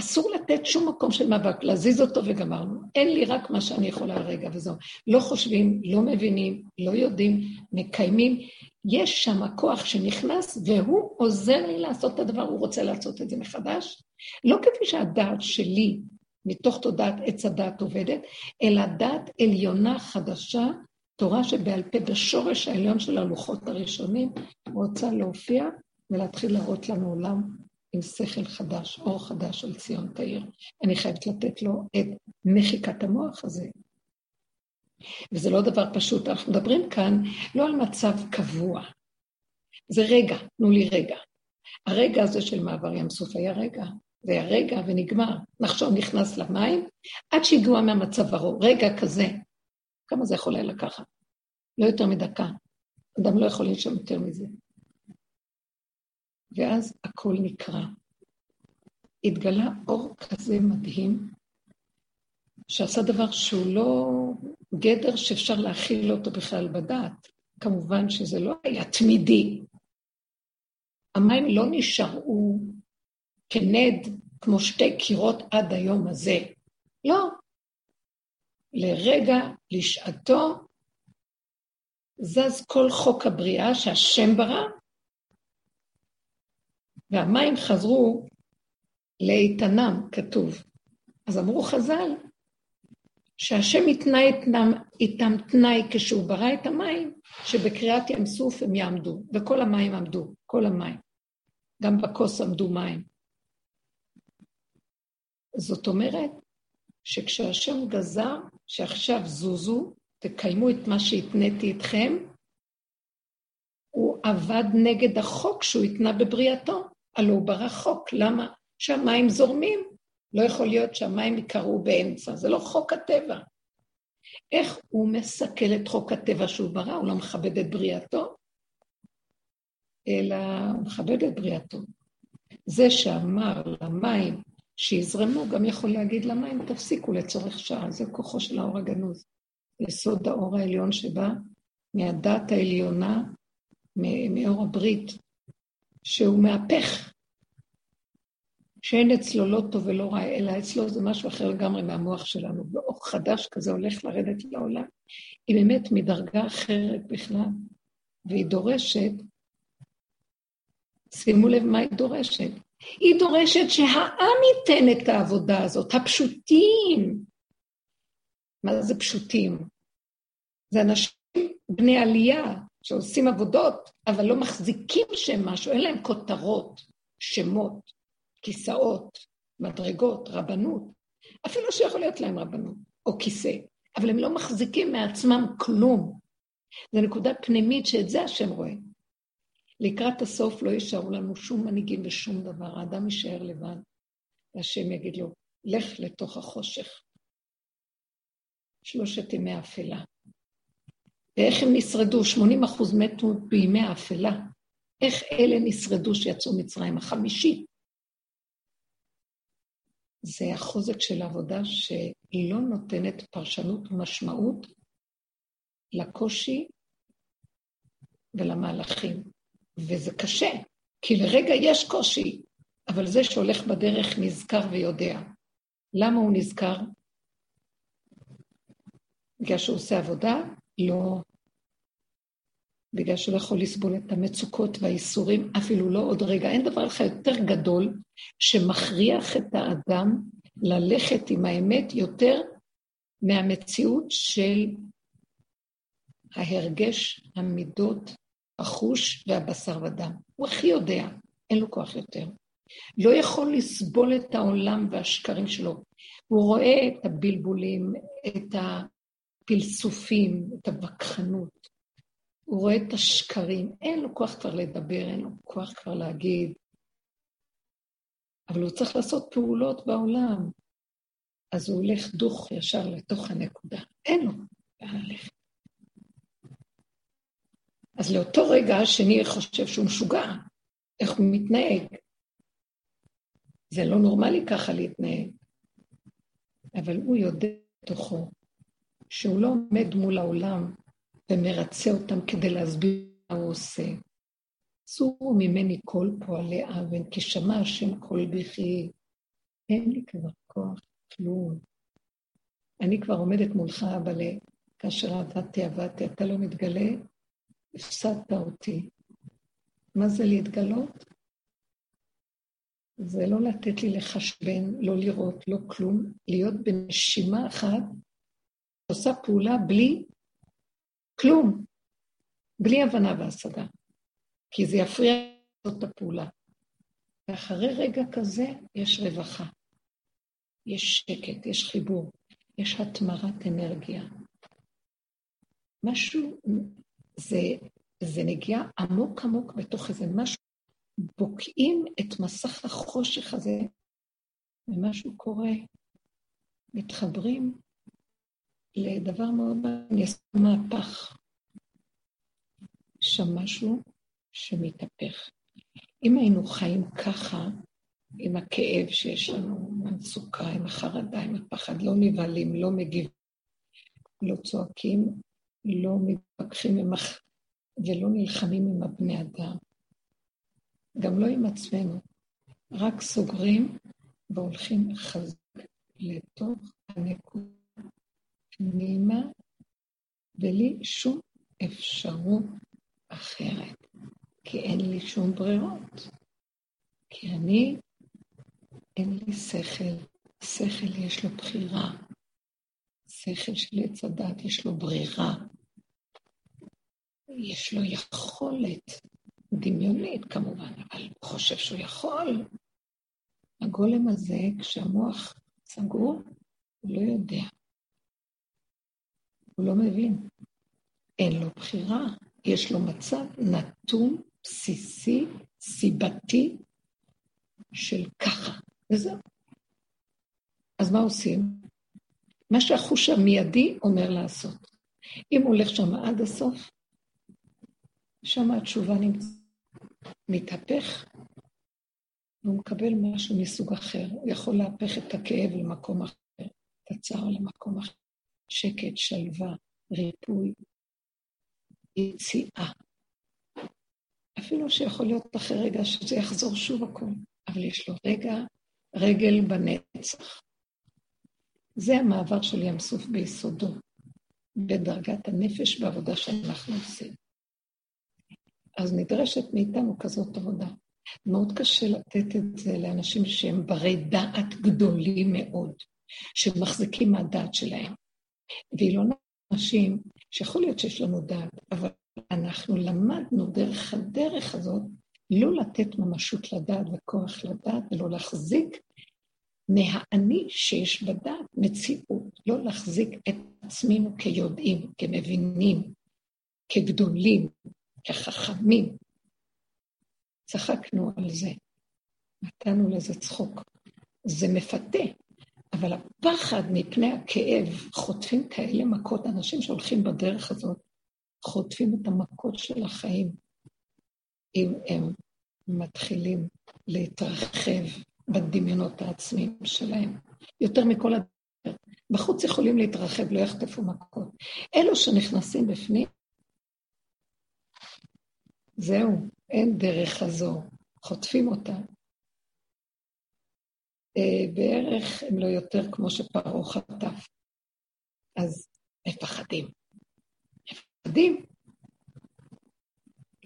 אסור לתת שום מקום של מאבק, להזיז אותו וגמרנו. אין לי רק מה שאני יכולה הרגע וזהו. לא חושבים, לא מבינים, לא יודעים, מקיימים. יש שם כוח שנכנס והוא עוזר לי לעשות את הדבר, הוא רוצה לעשות את זה מחדש. לא כפי שהדעת שלי מתוך תודעת עץ הדת עובדת, אלא דת עליונה חדשה, תורה שבעל פה בשורש העליון של הלוחות הראשונים, רוצה להופיע ולהתחיל להראות לנו עולם עם שכל חדש, אור חדש של ציון תאיר. אני חייבת לתת לו את מחיקת המוח הזה. וזה לא דבר פשוט, אנחנו מדברים כאן לא על מצב קבוע. זה רגע, תנו לי רגע. הרגע הזה של מעבר ים סוף היה רגע, זה היה רגע ונגמר. נחשוב נכנס למים, עד שהגיעו מהמצב הרוב. רגע כזה, כמה זה יכול היה לקחת? לא יותר מדקה. אדם לא יכול לנשום יותר מזה. ואז הכל נקרע. התגלה אור כזה מדהים, שעשה דבר שהוא לא גדר שאפשר להכיל אותו בכלל בדעת. כמובן שזה לא היה תמידי. המים לא נשארו כנד כמו שתי קירות עד היום הזה. לא. לרגע, לשעתו, זז כל חוק הבריאה שהשם ברא, והמים חזרו לאיתנם, כתוב. אז אמרו חז"ל, שהשם התנה איתם תנאי כשהוא ברא את המים, שבקריאת ים סוף הם יעמדו, וכל המים עמדו, כל המים. גם בכוס עמדו מים. זאת אומרת, שכשהשם גזר, שעכשיו זוזו, תקיימו את מה שהתניתי אתכם, הוא עבד נגד החוק שהוא התנה בבריאתו. הלוא הוא ברא חוק, למה? שהמים זורמים. לא יכול להיות שהמים יקרו באמצע, זה לא חוק הטבע. איך הוא מסכל את חוק הטבע שהוא ברא? הוא לא מכבד את בריאתו, אלא הוא מכבד את בריאתו. זה שאמר למים שיזרמו, גם יכול להגיד למים, תפסיקו לצורך שעה, זה כוחו של האור הגנוז. יסוד האור העליון שבא מהדת העליונה, מאור הברית, שהוא מהפך, שאין אצלו לא טוב ולא רע, אלא אצלו זה משהו אחר לגמרי מהמוח שלנו, ואור חדש כזה הולך לרדת לעולם. היא באמת מדרגה אחרת בכלל, והיא דורשת, שימו לב מה היא דורשת. היא דורשת שהעם ייתן את העבודה הזאת, הפשוטים. מה זה פשוטים? זה אנשים בני עלייה, שעושים עבודות, אבל לא מחזיקים שם משהו, אין להם כותרות, שמות, כיסאות, מדרגות, רבנות, אפילו שיכול להיות להם רבנות, או כיסא, אבל הם לא מחזיקים מעצמם כלום. זו נקודה פנימית שאת זה השם רואה. לקראת הסוף לא יישארו לנו שום מנהיגים ושום דבר, האדם יישאר לבד, והשם יגיד לו, לך לתוך החושך. שלושת ימי אפלה. ואיך הם נשרדו? 80 אחוז מתו בימי האפלה. איך אלה נשרדו שיצאו מצרים? החמישי. זה החוזק של העבודה שלא נותנת פרשנות ומשמעות לקושי ולמהלכים. וזה קשה, כי לרגע יש קושי, אבל זה שהולך בדרך נזכר ויודע. למה הוא נזכר? בגלל שהוא עושה עבודה? לא. בגלל שהוא לא יכול לסבול את המצוקות והאיסורים, אפילו לא עוד רגע. אין דבר אחד יותר גדול שמכריח את האדם ללכת עם האמת יותר מהמציאות של ההרגש, המידות, החוש והבשר ודם. הוא הכי יודע, אין לו כוח יותר. לא יכול לסבול את העולם והשקרים שלו. הוא רואה את הבלבולים, את הפלסופים, את הווכחנות. הוא רואה את השקרים, אין לו כוח כבר לדבר, אין לו כוח כבר להגיד. אבל הוא צריך לעשות פעולות בעולם. אז הוא הולך דוך ישר לתוך הנקודה. אין לו לאן ללכת. אז לאותו רגע השני חושב שהוא משוגע, איך הוא מתנהג. זה לא נורמלי ככה להתנהג. אבל הוא יודע בתוכו שהוא לא עומד מול העולם ומרצה אותם כדי להסביר מה הוא עושה. צורו ממני כל פועלי אוון, כי שמע השם כל בכי. אין לי כבר כוח, כלום. אני כבר עומדת מולך, אבל כאשר עבדתי, עבדתי, אתה לא מתגלה, הפסדת אותי. מה זה להתגלות? זה לא לתת לי לחשבן, לא לראות, לא כלום, להיות בנשימה אחת, עושה פעולה בלי כלום, בלי הבנה והשגה, כי זה יפריע לעשות את הפעולה. ואחרי רגע כזה יש רווחה, יש שקט, יש חיבור, יש התמרת אנרגיה. משהו, זה, זה נגיעה עמוק עמוק בתוך איזה משהו, בוקעים את מסך החושך הזה, ומשהו קורה, מתחברים לדבר מאוד מעניין, מהפך. שם משהו שמתהפך. אם היינו חיים ככה, עם הכאב שיש לנו, עם המצוקה, עם החרדה, עם הפחד, לא נבהלים, לא מגיבים, לא צועקים, לא מתווכחים הח... ולא נלחמים עם הבני אדם, גם לא עם עצמנו, רק סוגרים והולכים חזק לתוך הנקודה פנימה, בלי שום אפשרות אחרת, כי אין לי שום ברירות. כי אני, אין לי שכל, שכל יש לו בחירה. שכל של עץ הדת יש לו ברירה. יש לו יכולת דמיונית כמובן, אבל הוא חושב שהוא יכול. הגולם הזה, כשהמוח סגור, הוא לא יודע. הוא לא מבין. אין לו בחירה. יש לו מצב נתון, בסיסי, סיבתי, של ככה, וזהו. אז מה עושים? מה שהחוש המיידי אומר לעשות. אם הוא הולך שם עד הסוף, שם התשובה נמצאת. מתהפך, והוא מקבל משהו מסוג אחר. הוא יכול להפך את הכאב למקום אחר, את הצער למקום אחר. שקט, שלווה, ריפוי, יציאה. אפילו שיכול להיות אחרי רגע שזה יחזור שוב הכול, אבל יש לו רגע, רגל בנצח. זה המעבר של ים סוף ביסודו, בדרגת הנפש בעבודה שאנחנו עושים. אז נדרשת מאיתנו כזאת עבודה. מאוד קשה לתת את זה לאנשים שהם ברי דעת גדולים מאוד, שמחזיקים מהדעת שלהם. והיא לא אנשים שיכול להיות שיש לנו דעת, אבל אנחנו למדנו דרך הדרך הזאת לא לתת ממשות לדעת וכוח לדעת, ולא להחזיק מהאני שיש בדעת מציאות, לא להחזיק את עצמנו כיודעים, כמבינים, כגדולים, כחכמים. צחקנו על זה, נתנו לזה צחוק. זה מפתה, אבל הפחד מפני הכאב, חוטפים כאלה מכות, אנשים שהולכים בדרך הזאת, חוטפים את המכות של החיים, אם הם מתחילים להתרחב בדמיונות העצמיים שלהם. יותר מכל הדרך. בחוץ יכולים להתרחב, לא יחטפו מכות. אלו שנכנסים בפנים, זהו, אין דרך חזור, חוטפים אותה. אה, בערך הם לא יותר כמו שפרעה חטף. אז מפחדים. מפחדים.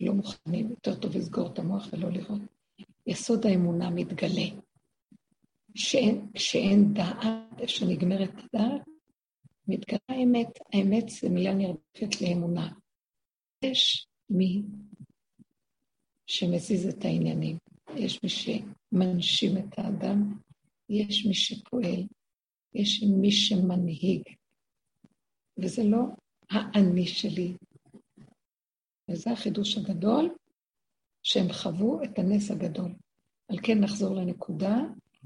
לא מוכנים, יותר טוב לסגור את המוח ולא לראות. יסוד האמונה מתגלה. שאין, כשאין דעת, איפה שנגמרת הדעת, מתגלה האמת. האמת זה מילה נרדפת לאמונה. יש מי שמזיז את העניינים. יש מי שמנשים את האדם, יש מי שפועל, יש מי שמנהיג. וזה לא האני שלי. וזה החידוש הגדול, שהם חוו את הנס הגדול. על כן נחזור לנקודה,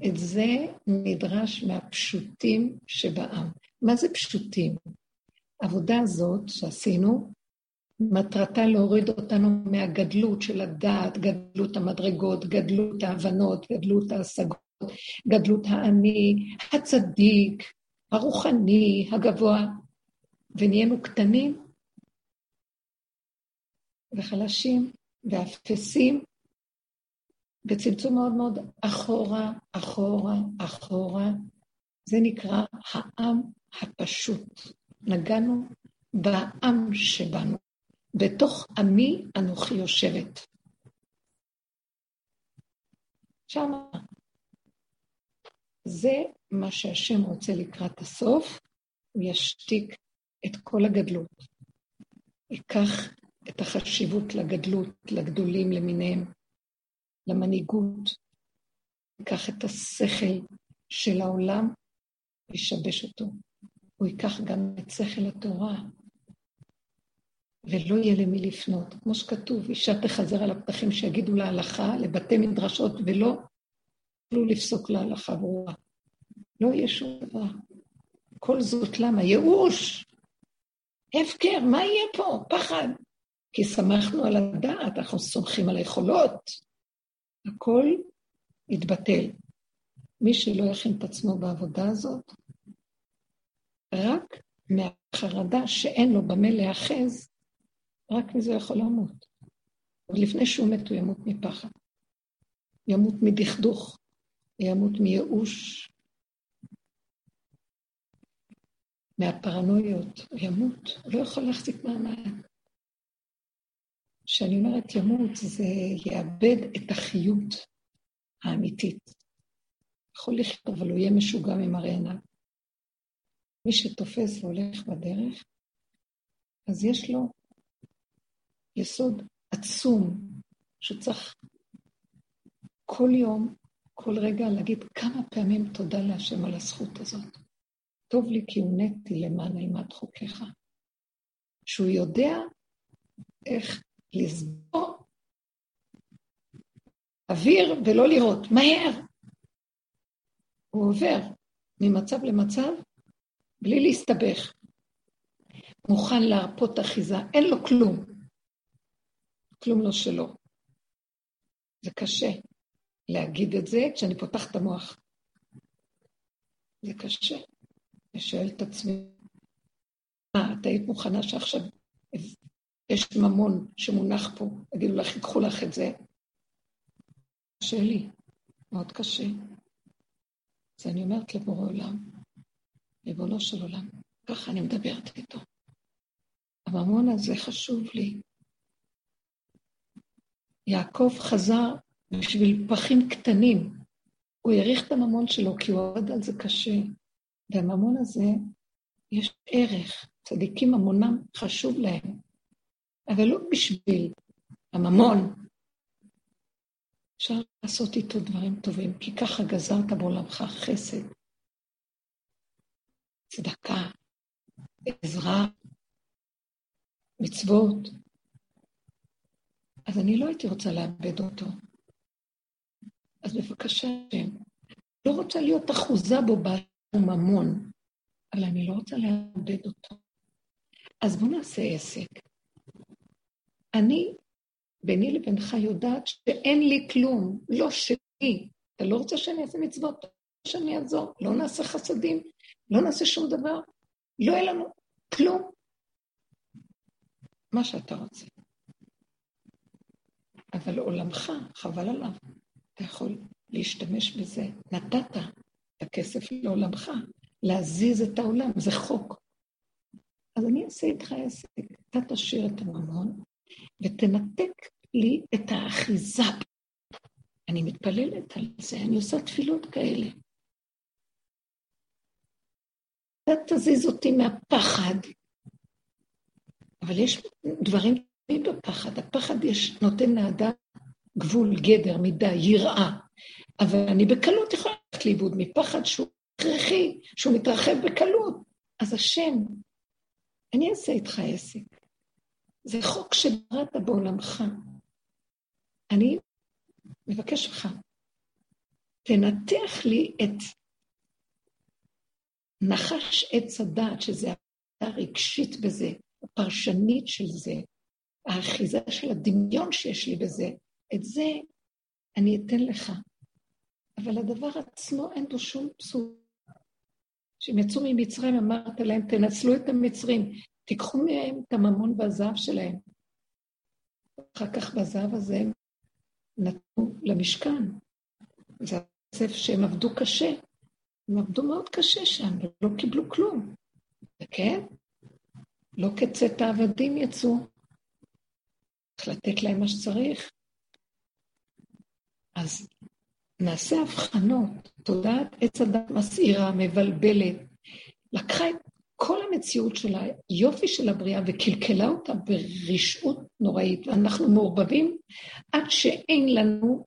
את זה נדרש מהפשוטים שבעם. מה זה פשוטים? העבודה הזאת שעשינו, מטרתה להוריד אותנו מהגדלות של הדעת, גדלות המדרגות, גדלות ההבנות, גדלות ההשגות, גדלות האני, הצדיק, הרוחני, הגבוה, ונהיינו קטנים וחלשים ואפסים בצמצום מאוד מאוד אחורה, אחורה, אחורה. זה נקרא העם הפשוט. נגענו בעם שבנו. בתוך עמי אנוכי יושבת. שם זה מה שהשם רוצה לקראת הסוף, הוא ישתיק את כל הגדלות. ייקח את החשיבות לגדלות, לגדולים למיניהם, למנהיגות, ייקח את השכל של העולם וישבש אותו. הוא ייקח גם את שכל התורה, ולא יהיה למי לפנות. כמו שכתוב, אישה תחזר על הפתחים שיגידו להלכה, לבתי מדרשות, ולא יוכלו לפסוק להלכה ברורה. לא יהיה שום דבר. כל זאת למה? ייאוש. הפקר, מה יהיה פה? פחד. כי שמחנו על הדעת, אנחנו סומכים על היכולות. הכל יתבטל. מי שלא יכין את עצמו בעבודה הזאת, רק מהחרדה שאין לו במה להיאחז, רק מזה יכול למות. אבל לפני שהוא מת הוא ימות מפחד. ימות מדכדוך, ימות מייאוש, מהפרנויות, ימות, לא יכול להחזיק מעמד. כשאני אומרת ימות, זה יאבד את החיות האמיתית. יכול לחיות, אבל הוא יהיה משוגע ממראה עיניו. מי שתופס והולך בדרך, אז יש לו יסוד עצום שצריך כל יום, כל רגע להגיד כמה פעמים תודה להשם על הזכות הזאת. טוב לי כי הונאתי למען אימת חוקיך. שהוא יודע איך לסבור אוויר ולא לראות, מהר. הוא עובר ממצב למצב בלי להסתבך. מוכן להרפות אחיזה, אין לו כלום. כלום לא שלו. זה קשה להגיד את זה כשאני פותחת את המוח. זה קשה. אני שואלת את עצמי, מה, את היית מוכנה שעכשיו יש ממון שמונח פה, יגידו לך, ייקחו לך את זה? קשה לי, מאוד קשה. אז אני אומרת לבורא עולם, ריבונו של עולם, ככה אני מדברת איתו. הממון הזה חשוב לי. יעקב חזר בשביל פחים קטנים. הוא העריך את הממון שלו כי הוא עבד על זה קשה. והממון הזה, יש ערך. צדיקים ממונם חשוב להם, אבל לא בשביל הממון. אפשר לעשות איתו דברים טובים, כי ככה גזרת בעולמך חסד, צדקה, עזרה, מצוות. אז אני לא הייתי רוצה לאבד אותו. אז בבקשה, לא רוצה להיות אחוזה בו בממון, אבל אני לא רוצה לאבד אותו. אז בואו נעשה עסק. אני, ביני לבינך, יודעת שאין לי כלום, לא שלי. אתה לא רוצה שאני אעשה מצוות? שאני אעזור. לא נעשה חסדים, לא נעשה שום דבר. לא יהיה לנו כלום. מה שאתה רוצה. אבל עולמך, חבל עליו. אתה יכול להשתמש בזה. נתת את הכסף לעולמך, להזיז את העולם, זה חוק. אז אני אעשה איתך עסק. אתה תשאיר את הממון ותנתק לי את האחיזה. אני מתפללת על זה, אני עושה תפילות כאלה. אתה תזיז אותי מהפחד, אבל יש דברים בפחד. הפחד יש, נותן לאדם גבול, גדר, מידה, יראה. אבל אני בקלות יכולה ללכת לאיבוד מפחד שהוא הכרחי, שהוא מתרחב בקלות. אז השם, אני אעשה איתך עסק. זה חוק שבראת בעולמך. אני מבקש ממך, תנתח לי את נחש עץ הדעת, שזה הרגשית בזה, הפרשנית של זה, האחיזה של הדמיון שיש לי בזה, את זה אני אתן לך. אבל הדבר עצמו אין בו שום פסול. כשהם יצאו ממצרים, אמרת להם, תנצלו את המצרים, תיקחו מהם את הממון והזהב שלהם. אחר כך בזהב הזה הם נתנו למשכן. זה הכסף שהם עבדו קשה. הם עבדו מאוד קשה שם, ולא קיבלו כלום. וכן, לא כצאת העבדים יצאו. צריך לתת להם מה שצריך. אז נעשה הבחנות. תודעת עץ הדת מסעירה, מבלבלת. לקחה את כל המציאות של היופי של הבריאה וקלקלה אותה ברשעות נוראית. ואנחנו מעורבבים עד שאין לנו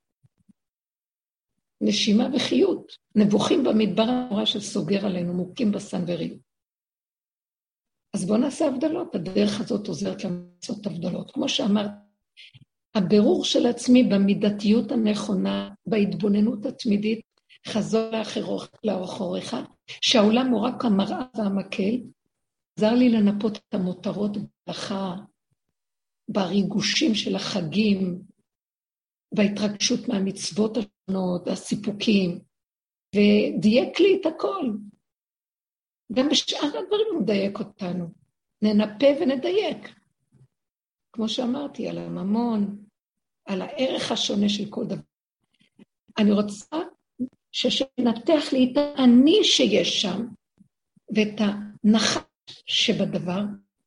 נשימה וחיות. נבוכים במדבר הנורא שסוגר עלינו, מוכים בסנוורים. אז בואו נעשה הבדלות. הדרך הזאת עוזרת לנו לעשות הבדלות. כמו שאמרת, הבירור של עצמי במידתיות הנכונה, בהתבוננות התמידית, חזור לאחוריך, שהעולם הוא רק המראה והמקל, עזר לי לנפות את המותרות בהלכה, בריגושים של החגים, בהתרגשות מהמצוות השונות, הסיפוקים, ודייק לי את הכל. גם בשאר הדברים הוא מדייק אותנו. ננפה ונדייק. כמו שאמרתי, על הממון, על הערך השונה של כל דבר. אני רוצה שינתח לי את האני שיש שם, ואת הנחש שבדבר,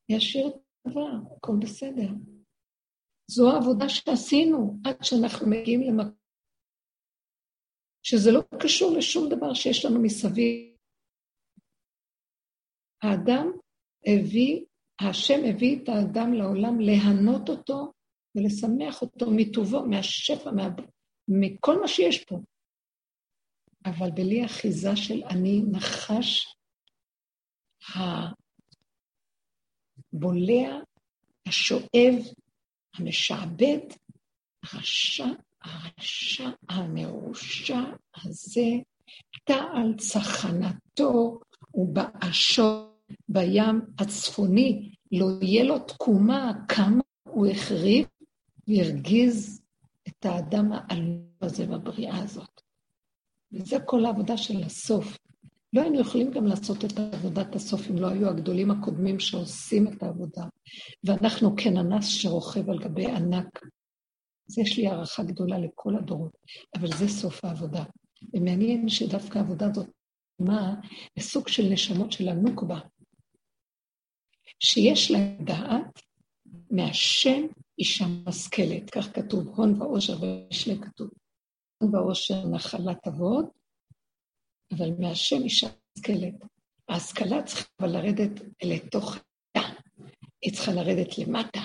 ישאיר את הדבר, הכל בסדר. זו העבודה שעשינו עד שאנחנו מגיעים למקום שזה לא קשור לשום דבר שיש לנו מסביב. האדם הביא, השם הביא את האדם לעולם להנות אותו ולשמח אותו מטובו, מהשפע, מה... מכל מה שיש פה. אבל בלי אחיזה של אני נחש הבולע, השואב, המשעבד, הרשע, הרשע המרושע הזה, תעל צחנתו ובאשו בים הצפוני, לא יהיה לו תקומה כמה הוא החריב והרגיז את האדם העלוב הזה בבריאה הזאת. וזה כל העבודה של הסוף. לא היינו יכולים גם לעשות את עבודת הסוף אם לא היו הגדולים הקודמים שעושים את העבודה. ואנחנו כננס שרוכב על גבי ענק. אז יש לי הערכה גדולה לכל הדורות, אבל זה סוף העבודה. ומעניין שדווקא העבודה הזאת מה לסוג של נשמות של הנוקבה, שיש להם דעת מהשם אישה משכלת, כך כתוב, הון ועושר וישלה כתוב. הון ועושר נחלת אבות, אבל מהשם אישה משכלת. ההשכלה צריכה אבל לרדת לתוך הדה, היא צריכה לרדת למטה.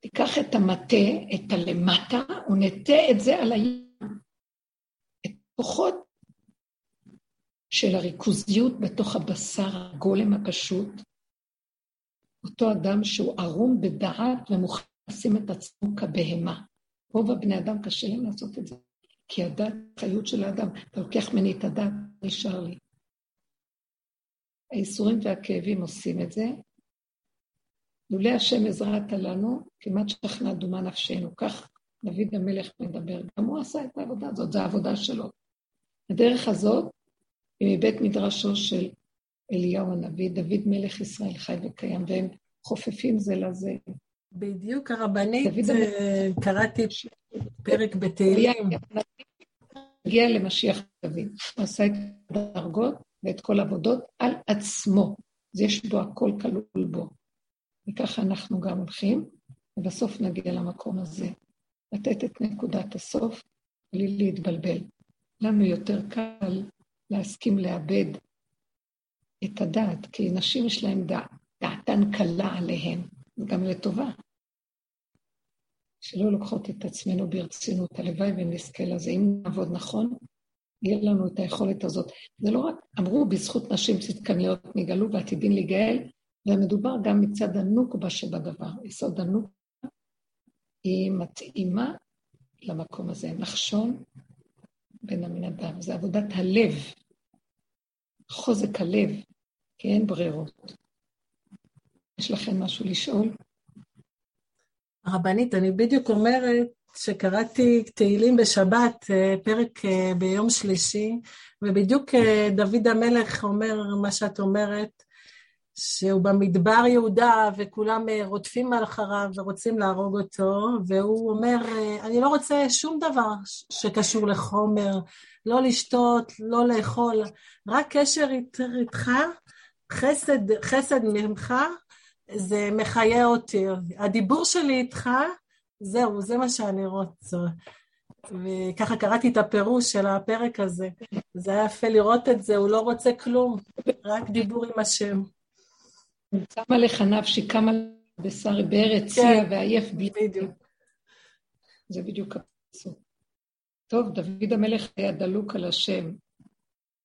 תיקח את המטה, את הלמטה, ונטה את זה על הים. את כוחות של הריכוזיות בתוך הבשר הגולם הפשוט, אותו אדם שהוא ערום בדעת ומוכן לשים את עצמו כבהמה. רוב הבני אדם קשה להם לעשות את זה, כי הדת, חיות של האדם, אתה לוקח ממני את הדת, נשאר לי. הייסורים והכאבים עושים את זה. לולא השם עזרת לנו, כמעט שכנה דומה נפשנו. כך דוד המלך מדבר. גם הוא עשה את העבודה הזאת, זו העבודה שלו. הדרך הזאת היא מבית מדרשו של אליהו הנביא, דוד מלך ישראל חי וקיים, והם חופפים זה לזה. בדיוק, הרבנית, אה, קראתי פרק בתהילים. הגיע למשיח דוד, הוא עשה את הדרגות ואת כל העבודות על עצמו. אז יש בו הכל כלול בו. וככה אנחנו גם הולכים, ובסוף נגיע למקום הזה. לתת את נקודת הסוף בלי להתבלבל. לנו יותר קל להסכים לאבד את הדעת, כי נשים יש להן דעת, דעתן קלה עליהן, וגם לטובה. שלא לוקחות את עצמנו ברצינות, הלוואי ונזכה לזה. אם נעבוד נכון, יהיה לנו את היכולת הזאת. זה לא רק, אמרו, בזכות נשים צדקניות נגאלו ועתידין להיגאל, ומדובר גם מצד הנוקבה שבדבר. יסוד הנוקבה היא מתאימה למקום הזה. נחשון בין המין אדם, זה עבודת הלב, חוזק הלב, כי אין ברירות. יש לכם משהו לשאול? הרבנית, אני בדיוק אומרת שקראתי תהילים בשבת, אה, פרק אה, ביום שלישי, ובדיוק אה, דוד המלך אומר מה שאת אומרת, שהוא במדבר יהודה וכולם רודפים אחריו ורוצים להרוג אותו, והוא אומר, אני לא רוצה שום דבר שקשור לחומר, לא לשתות, לא לאכול, רק קשר איתך, חסד, חסד ממך, זה מחיה אותי. הדיבור שלי איתך, זהו, זה מה שאני רוצה. וככה קראתי את הפירוש של הפרק הזה. זה היה יפה לראות את זה, הוא לא רוצה כלום, רק דיבור עם השם. שמה לך נפשי, כמה בשר בארץ כן, ועייף בלי... בדיוק. זה בדיוק הפסוק. טוב, דוד המלך היה דלוק על השם.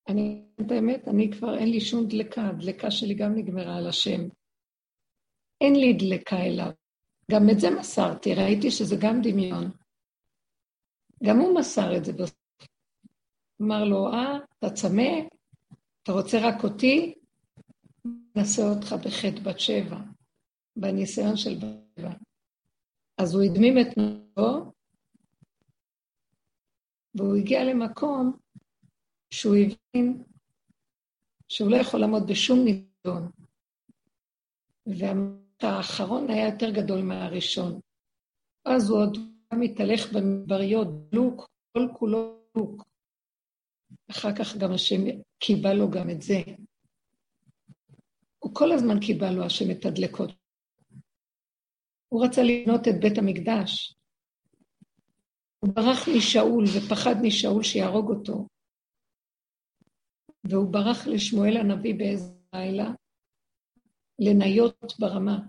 אני, את האמת, אני כבר אין לי שום דלקה, הדלקה שלי גם נגמרה על השם. אין לי דלקה אליו. גם את זה מסרתי, ראיתי שזה גם דמיון. גם הוא מסר את זה בסוף. אמר לו, אה, אתה צמא? אתה רוצה רק אותי? נעשה אותך בחטא בת שבע, בניסיון של בת שבע. אז הוא הדמים את נפשו, והוא הגיע למקום שהוא הבין שהוא לא יכול לעמוד בשום ניסיון. והאחרון היה יותר גדול מהראשון. אז הוא עוד מתהלך במדבריות, לוק, כל כולו לוק. אחר כך גם השם קיבל לו גם את זה. הוא כל הזמן קיבל לו השם את הדלקות. הוא רצה לבנות את בית המקדש. הוא ברח משאול ופחד משאול שיהרוג אותו. והוא ברח לשמואל הנביא באיזה לילה, לניות ברמה,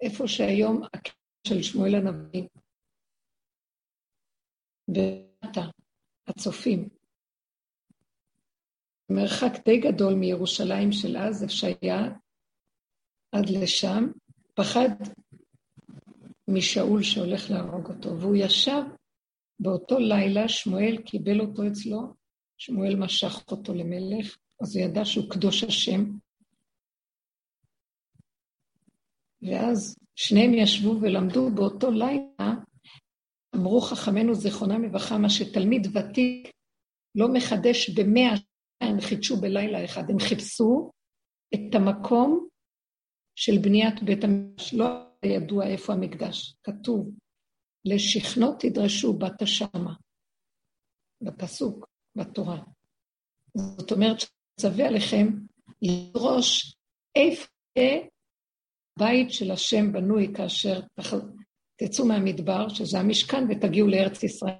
איפה שהיום הקטע של שמואל הנביא, ומטה, הצופים. מרחק די גדול מירושלים של אז, איפה שהיה עד לשם, פחד משאול שהולך להרוג אותו, והוא ישב באותו לילה, שמואל קיבל אותו אצלו, שמואל משך אותו למלך, אז הוא ידע שהוא קדוש השם. ואז שניהם ישבו ולמדו באותו לילה, אמרו חכמינו זיכרונם לברכה, מה שתלמיד ותיק לא מחדש במאה שנה, הם חידשו בלילה אחד, הם חיפשו את המקום של בניית בית המקדש, לא ידוע איפה המקדש, כתוב, לשכנות תדרשו בת השמה, בפסוק, בתורה. זאת אומרת, צווה עליכם לדרוש איפה בית של השם בנוי כאשר תצאו מהמדבר, שזה המשכן, ותגיעו לארץ ישראל.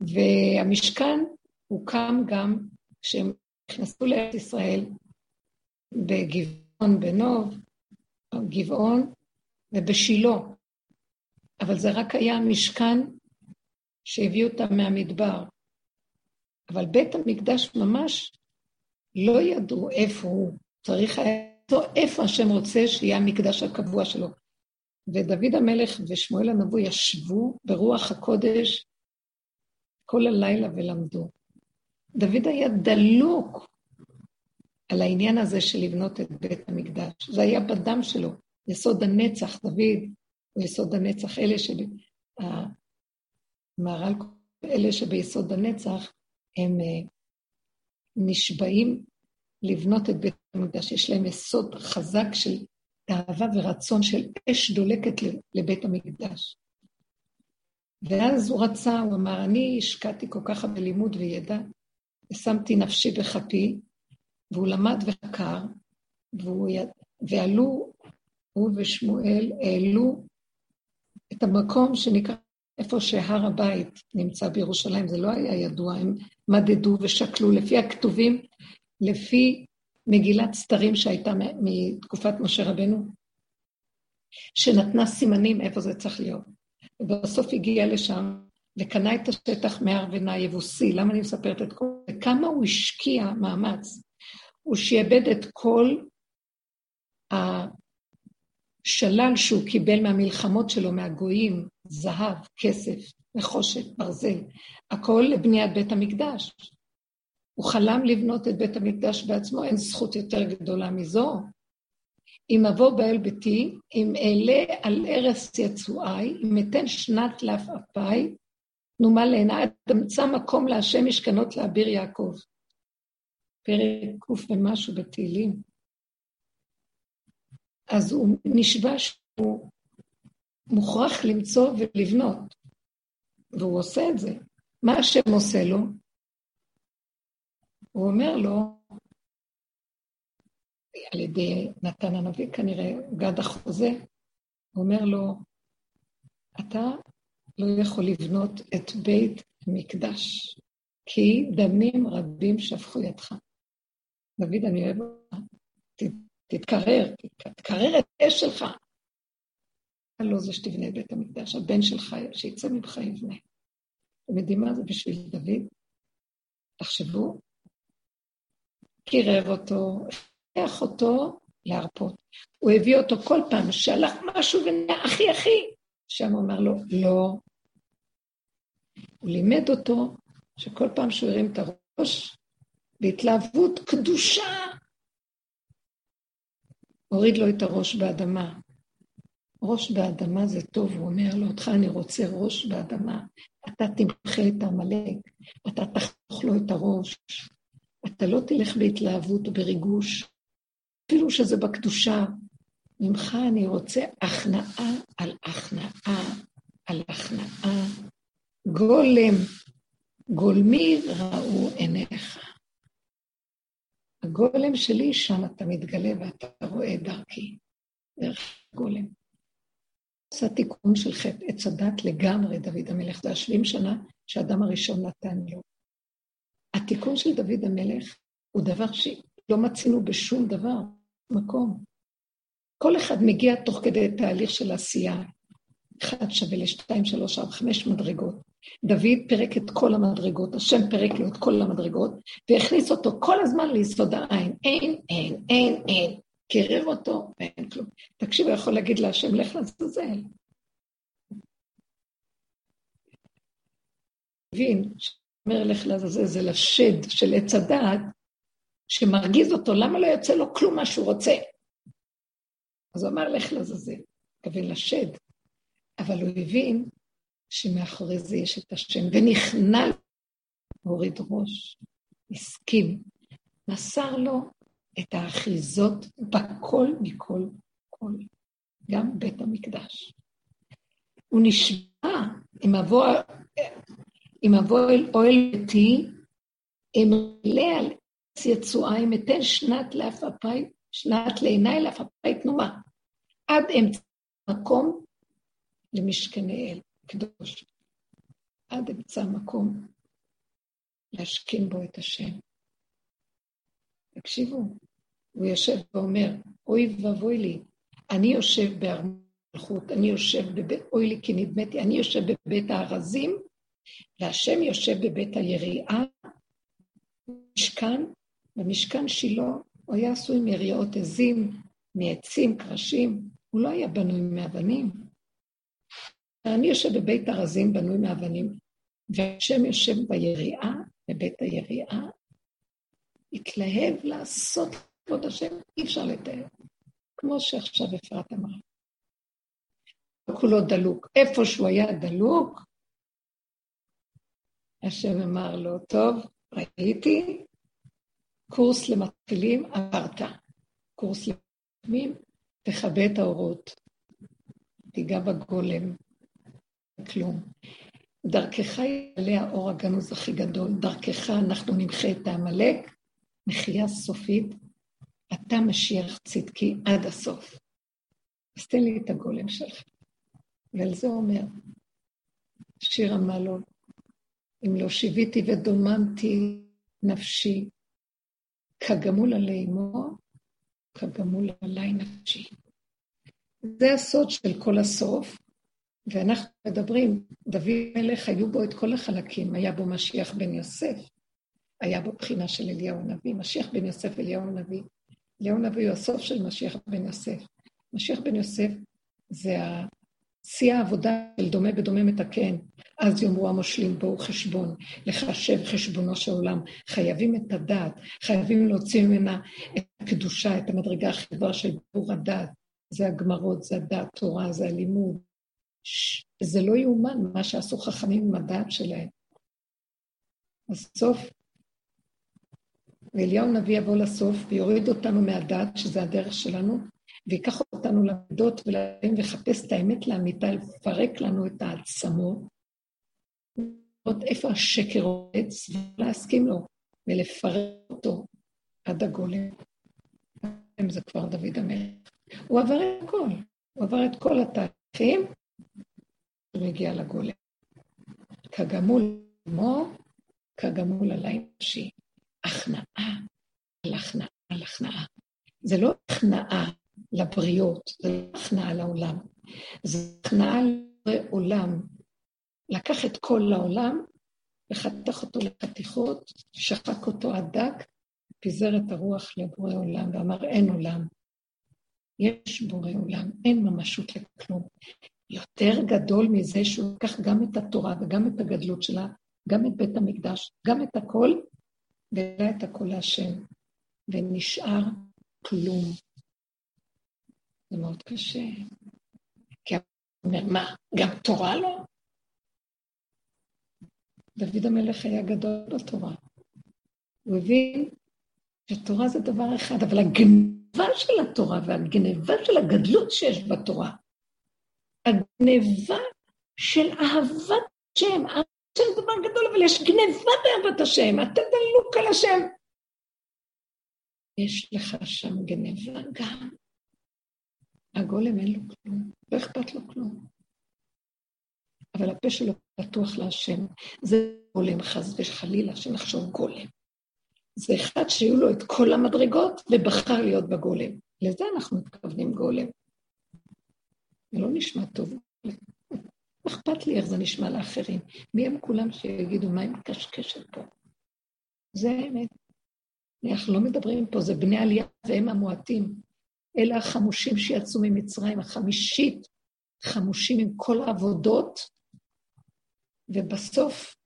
והמשכן הוקם גם כשהם נכנסו לארץ ישראל בגבעון בנוב, גבעון, ובשילה. אבל זה רק היה משכן שהביא אותם מהמדבר. אבל בית המקדש ממש לא ידעו איפה הוא. צריך היה איפה השם רוצה שיהיה המקדש הקבוע שלו. ודוד המלך ושמואל הנבוא ישבו ברוח הקודש כל הלילה ולמדו. דוד היה דלוק על העניין הזה של לבנות את בית המקדש. זה היה בדם שלו, יסוד הנצח, דוד הוא יסוד הנצח. אלה ש... המהר"ל, אלה שביסוד הנצח, הם אה, נשבעים לבנות את בית המקדש. יש להם יסוד חזק של תאווה ורצון של אש דולקת לבית המקדש. ואז הוא רצה, הוא אמר, אני השקעתי כל כך הרבה לימוד וידע, ושמתי נפשי בכפי, והוא למד וחקר, והוא יד... ועלו, הוא ושמואל העלו את המקום שנקרא איפה שהר הבית נמצא בירושלים, זה לא היה ידוע, הם מדדו ושקלו לפי הכתובים, לפי מגילת סתרים שהייתה מתקופת משה רבנו, שנתנה סימנים איפה זה צריך להיות. ובסוף הגיע לשם וקנה את השטח מהר ונע יבוסי. למה אני מספרת את כל זה? כמה הוא השקיע מאמץ. הוא שיעבד את כל השלל שהוא קיבל מהמלחמות שלו, מהגויים, זהב, כסף, נחושת, ברזל, הכל לבניית בית המקדש. הוא חלם לבנות את בית המקדש בעצמו, אין זכות יותר גדולה מזו. אם אבוא באל ביתי, אם אעלה על ערש יצואי, אם אתן שנת לעפעפי, נומה לעינה, אמצא מקום להשם משכנות לאביר יעקב. פרק ק' ומשהו בתהילים. אז הוא נשבע שהוא מוכרח למצוא ולבנות, והוא עושה את זה. מה השם עושה לו? הוא אומר לו, על ידי נתן הנביא כנראה, גד החוזה, הוא אומר לו, אתה לא יכול לבנות את בית מקדש, כי דמים רבים שפכו ידך. דוד, אני אוהב אותך, תתקרר, תתקרר את האש שלך. לא זה שתבנה בית המקדש, הבן שלך, שיצא ממך יבנה. אתם יודעים מה זה בשביל דוד? תחשבו, קירר אותו, הכריח אותו להרפות. הוא הביא אותו כל פעם שהלך משהו ונהיה אחי אחי, שם הוא אמר לו, לא. הוא לימד אותו שכל פעם שהוא הרים את הראש, בהתלהבות קדושה, הוריד לו את הראש באדמה. ראש באדמה זה טוב, הוא אומר לו, אותך אני רוצה ראש באדמה. אתה תמחה את עמלק, אתה תחתוך לו את הראש. אתה לא תלך בהתלהבות ובריגוש, אפילו שזה בקדושה. ממך אני רוצה הכנעה על הכנעה על הכנעה. גולם, גולמי ראו עיניך. הגולם שלי, שם אתה מתגלה ואתה רואה דרכי, דרך הגולם. עשה תיקון של חטא עץ הדת לגמרי, דוד המלך. זה השבעים שנה שהאדם הראשון נתן לו. התיקון של דוד המלך הוא דבר שלא מצינו בשום דבר, מקום. כל אחד מגיע תוך כדי תהליך של עשייה. אחד שווה לשתיים, שלוש, ארבע, חמש מדרגות. דוד פירק את כל המדרגות, השם פירק לו את כל המדרגות, והכניס אותו כל הזמן ליסוד העין. אין, אין, אין, אין. קירר אותו, ואין כלום. תקשיב, הוא יכול להגיד להשם, לך לעזאזל. מבין, שאומר לך לעזאזל, זה לשד של עץ הדעת, שמרגיז אותו, למה לא יוצא לו כלום מה שהוא רוצה? אז הוא אמר, לך לעזאזל, מתכוון לשד. אבל הוא הבין שמאחורי זה יש את השם, ונכנע, הוריד ראש, הסכים, מסר לו את האחיזות בכל מכל כל, גם בית המקדש. הוא נשבע, אם אבוא, אם אבוא אל אוהל ביתי, אמלא על עץ יצואי, אתן שנת לעפפי, שנת לעיניי לעפפי תנומה, עד אמצע מקום למשכני אל קדוש, עד אמצע מקום להשכין בו את השם. תקשיבו, הוא יושב ואומר, אוי ואבוי לי, אני יושב בארמלכות, אני יושב בבית, אוי לי כי נדמתי, אני יושב בבית הארזים, והשם יושב בבית היריעה, משכן, במשכן שילה, הוא היה עשוי מיריעות עזים, מעצים, קרשים, הוא לא היה בנוי מאבנים. אני יושב בבית ארזים בנוי מאבנים, והשם יושב ביריעה, בבית היריעה, התלהב לעשות כבוד השם, אי אפשר לתאר. כמו שעכשיו אפרת אמרה. כולו דלוק. איפה שהוא היה דלוק, השם אמר לו, טוב, ראיתי, קורס למתחילים עברת. קורס למתחילים, תכבה את האורות, תיגע בגולם, כלום. דרכך יעלה האור הגנוז הכי גדול, דרכך אנחנו נמחה את העמלק, מחייה סופית, אתה משיח צדקי עד הסוף. אז תן לי את הגולם שלך. ועל זה אומר שיר המעלות, אם לא שיוויתי ודוממתי נפשי, כגמול עלי אמו, כגמול עלי נפשי. זה הסוד של כל הסוף, ואנחנו מדברים, דוד מלך, היו בו את כל החלקים, היה בו משיח בן יוסף, היה בו בחינה של אליהו הנביא, משיח בן יוסף אליהו הנביא, אליהו הנביא הוא הסוף של משיח בן יוסף. משיח בן יוסף זה שיא העבודה של דומה בדומה מתקן. אז יאמרו המושלים בואו חשבון, לחשב חשבונו של עולם. חייבים את הדעת, חייבים להוציא ממנה את הקדושה, את המדרגה הכי גבוהה של בור הדעת. זה הגמרות, זה הדעת תורה, זה הלימוד. זה לא יאומן מה שעשו חכמים עם הדעת שלהם. אז סוף ואליהו הנביא יבוא לסוף ויוריד אותנו מהדת, שזה הדרך שלנו, ויקח אותנו למידות ולעים ולחפש את האמת לאמיתה, לפרק לנו את העצמות, לראות איפה השקר עץ, ולהסכים לו, ולפרק אותו עד הגולם. זה כבר דוד המלך. הוא עבר את הכל, הוא עבר את כל התהליכים, ומגיע לגולם. כגמול עמו, כגמול על האנושי. הכנעה על הכנעה על הכנעה. זה לא הכנעה לבריות, זה לא הכנעה לעולם. זה הכנעה לעולם. לקח את כל העולם וחתך אותו לחתיכות, שחק אותו עד דק, פיזר את הרוח לבורא עולם ואמר, אין עולם. יש בורא עולם, אין ממשות לכלום. יותר גדול מזה שהוא לקח גם את התורה וגם את הגדלות שלה, גם את בית המקדש, גם את הכל, והעלה את הכל להשם, ונשאר כלום. זה מאוד קשה. כי אומר, מה, גם תורה לא? דוד המלך היה גדול בתורה. הוא הבין שתורה זה דבר אחד, אבל הגניבה של התורה והגניבה של הגדלות שיש בתורה, הגניבה של אהבת השם, אהבת השם זה דבר גדול, אבל יש גניבה באהבת השם, אתה דלוק על השם. יש לך שם גניבה גם. הגולם אין לו כלום, לא אכפת לו כלום. אבל הפה שלו פתוח להשם. זה גולם, חס וחלילה, שנחשוב גולם. זה אחד שהיו לו את כל המדרגות ובחר להיות בגולם. לזה אנחנו מתכוונים גולם. זה לא נשמע טוב. אכפת לי איך זה נשמע לאחרים. מי הם כולם שיגידו מה היא מקשקשת פה? זה האמת. אנחנו לא מדברים פה, זה בני עלייה והם המועטים. אלה החמושים שיצאו ממצרים, החמישית, חמושים עם כל העבודות, ובסוף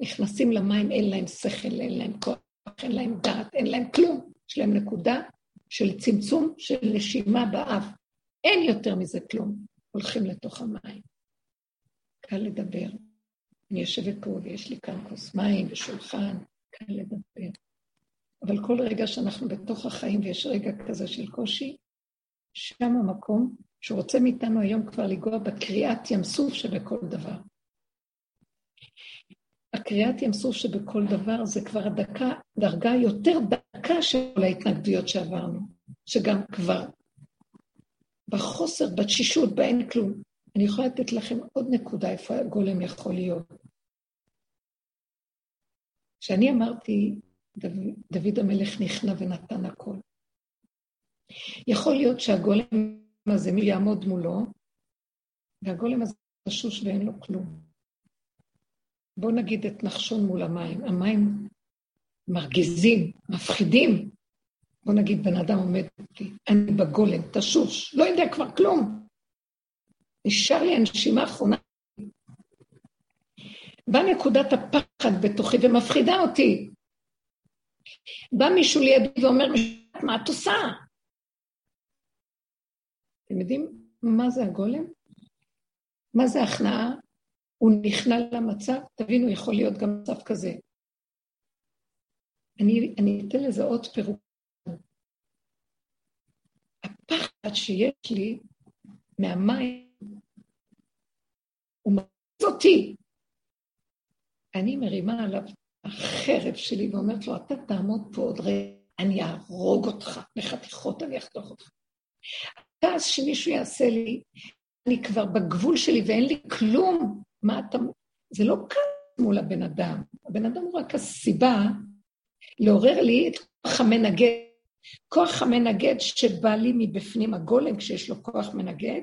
נכנסים למים, אין להם שכל, אין להם כוח, אין להם דעת, אין להם כלום. יש להם נקודה של צמצום של נשימה באף. אין יותר מזה כלום. הולכים לתוך המים. קל לדבר. אני יושבת פה ויש לי כאן כוס מים ושולחן, קל לדבר. אבל כל רגע שאנחנו בתוך החיים ויש רגע כזה של קושי, שם המקום שהוא רוצה מאיתנו היום כבר לנגוע בקריאת ים סוף שבכל דבר. הקריאת ים סוף שבכל דבר זה כבר הדקה, דרגה יותר דקה של ההתנגדויות שעברנו, שגם כבר בחוסר, בתשישות, באין כלום. אני יכולה לתת לכם עוד נקודה איפה הגולם יכול להיות. כשאני אמרתי, דוד, דוד המלך נכנע ונתן הכל. יכול להיות שהגולם הזה, מי יעמוד מולו, והגולם הזה תשוש ואין לו כלום. בואו נגיד את נחשון מול המים. המים מרגיזים, מפחידים. בואו נגיד, בן אדם עומד איתי, אני בגולם, תשוש, לא יודע כבר כלום. נשאר לי הנשימה האחרונה. באה נקודת הפחד בתוכי ומפחידה אותי. בא מישהו לידי ואומר, מה את עושה? אתם יודעים מה זה הגולם? מה זה הכנעה? הוא נכנע למצב, תבינו, יכול להיות גם מצב כזה. אני, אני אתן לזה עוד פירוק. הפחד שיש לי מהמים, הוא מרגיז אותי. אני מרימה עליו החרב שלי ואומרת לו, אתה תעמוד פה עוד רגע, אני אהרוג אותך לחתיכות, אני אחתוך אותך. הכעס שמישהו יעשה לי, אני כבר בגבול שלי ואין לי כלום, מה אתה... זה לא כעס מול הבן אדם, הבן אדם הוא רק הסיבה לעורר לי את כוח המנגד. כוח המנגד שבא לי מבפנים, הגולם, כשיש לו כוח מנגד,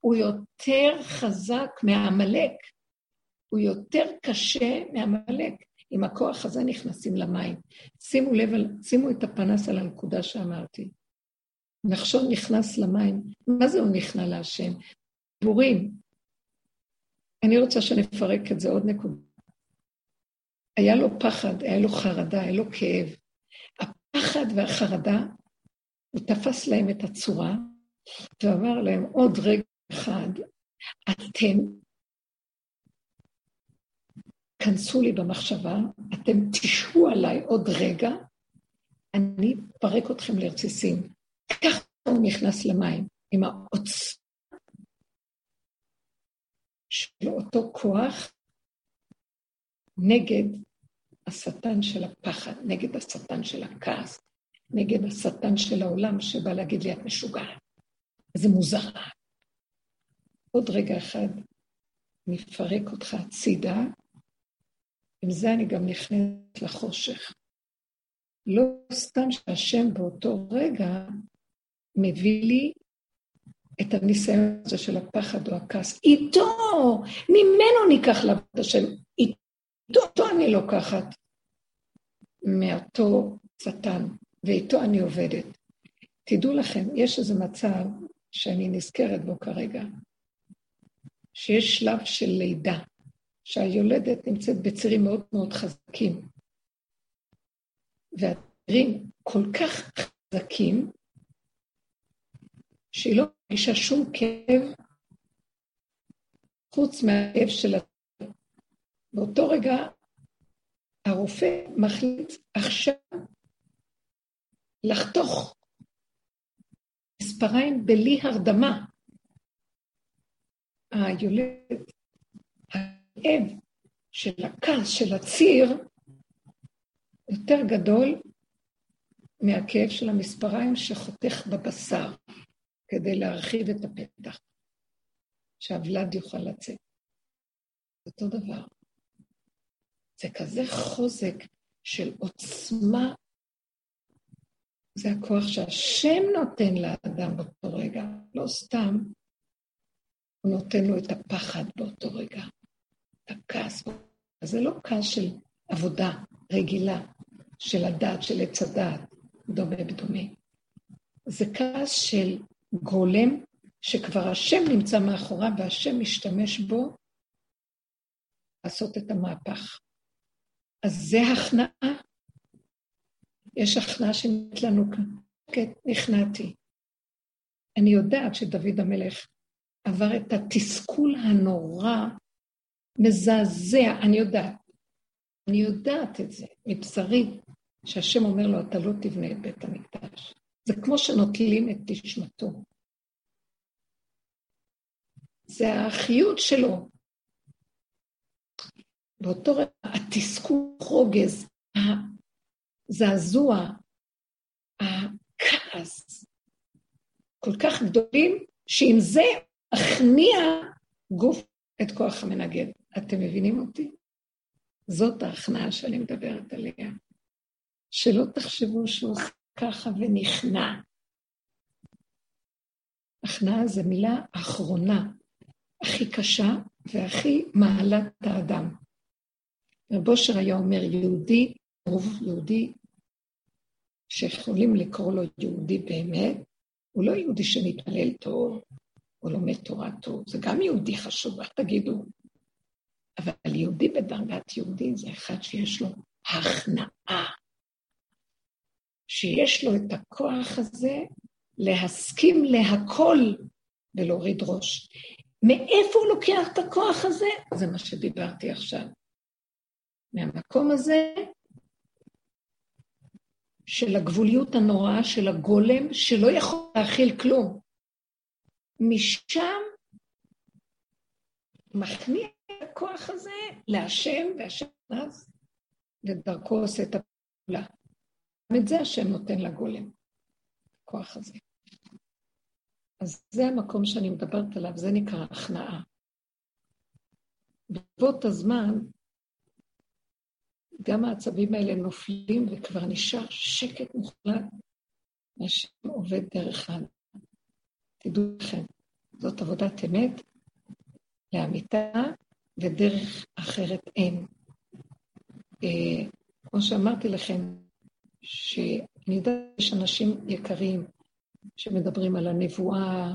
הוא יותר חזק מהעמלק, הוא יותר קשה מהעמלק. עם הכוח הזה נכנסים למים. שימו לב, שימו את הפנס על הנקודה שאמרתי. נחשון נכנס למים, מה זה הוא נכנע להשם? דיבורים. אני רוצה שנפרק את זה עוד נקודה. היה לו פחד, היה לו חרדה, היה לו כאב. הפחד והחרדה, הוא תפס להם את הצורה, ואמר להם עוד רגע אחד, אתם כנסו לי במחשבה, אתם תשהו עליי עוד רגע, אני אפרק אתכם לרציסים. ככה הוא נכנס למים, עם העוצמה של אותו כוח נגד השטן של הפחד, נגד השטן של הכעס, נגד השטן של העולם שבא להגיד לי, את משוגעת. זה מוזר. עוד רגע אחד, נפרק אותך הצידה, עם זה אני גם נכנסת לחושך. לא סתם שהשם באותו רגע מביא לי את הניסיון הזה של הפחד או הכעס. איתו, ממנו ניקח לעבוד השם. איתו, איתו אני לוקחת מאותו שטן, ואיתו אני עובדת. תדעו לכם, יש איזה מצב שאני נזכרת בו כרגע, שיש שלב של לידה, שהיולדת נמצאת בצירים מאוד מאוד חזקים. והצירים כל כך חזקים, שהיא לא מרגישה שום כאב חוץ מהכאב של. באותו רגע הרופא מחליט עכשיו לחתוך מספריים בלי הרדמה. היולדת, הכאב של הכעס, של הציר, יותר גדול מהכאב של המספריים שחותך בבשר כדי להרחיב את הפתח, שהוולד יוכל לצאת. אותו דבר. זה כזה חוזק של עוצמה, זה הכוח שהשם נותן לאדם באותו רגע, לא סתם הוא נותן לו את הפחד באותו רגע, את הכעס. זה לא כעס של עבודה רגילה, של הדת, של עץ הדת, דומה בדומה. זה כעס של גולם, שכבר השם נמצא מאחוריו והשם משתמש בו לעשות את המהפך. אז זה הכנעה. יש הכנעה שנראית לנו כאן. כן, נכנעתי. אני יודעת שדוד המלך עבר את התסכול הנורא, מזעזע, אני יודעת. אני יודעת את זה, מבשרי, שהשם אומר לו, אתה לא תבנה את בית המקדש. זה כמו שנוטלים את נשמתו. זה החיות שלו. באותו רגע התסכול, רוגז, הזעזוע, הכעס, כל כך גדולים, שעם זה אכניע גוף את כוח המנגד. אתם מבינים אותי? זאת ההכנעה שאני מדברת עליה. שלא תחשבו שהוא עושה ככה ונכנע. הכנעה זו מילה אחרונה, הכי קשה והכי מעלת האדם. רב אושר היה אומר, יהודי, רוב יהודי, שיכולים לקרוא לו יהודי באמת, הוא לא יהודי שמתפלל טוב, או לומד תורה טוב, זה גם יהודי חשוב, איך תגידו? אבל יהודי בדרגת יהודי זה אחד שיש לו הכנעה. שיש לו את הכוח הזה להסכים להכל ולהוריד ראש. מאיפה הוא לוקח את הכוח הזה? זה מה שדיברתי עכשיו. מהמקום הזה של הגבוליות הנוראה של הגולם, שלא יכול להכיל כלום. משם מכניע את הכוח הזה להשם, והשם אז ודרכו עושה את הפעולה. גם את זה השם נותן לגולם, הכוח הזה. אז זה המקום שאני מדברת עליו, זה נקרא הכנעה. ברבות הזמן, גם העצבים האלה נופלים וכבר נשאר שקט מוחלט, והשם עובד דרך ה... תדעו לכם, זאת עבודת אמת לאמיתה, ודרך אחרת אין. אה, כמו שאמרתי לכם, שאני יודעת שיש אנשים יקרים שמדברים על הנבואה,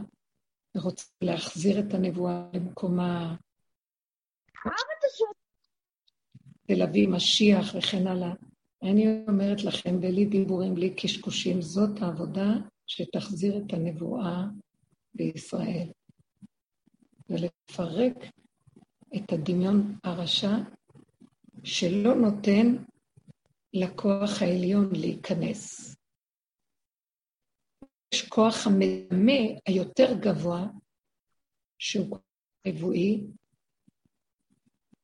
ורוצים להחזיר את הנבואה למקומה, ולהביא משיח וכן הלאה. אני אומרת לכם, בלי דיבורים, בלי קשקושים, זאת העבודה שתחזיר את הנבואה בישראל. ולפרק את הדמיון הרשע שלא נותן לכוח העליון להיכנס. יש כוח המדמה היותר גבוה, שהוא כוח נבואי,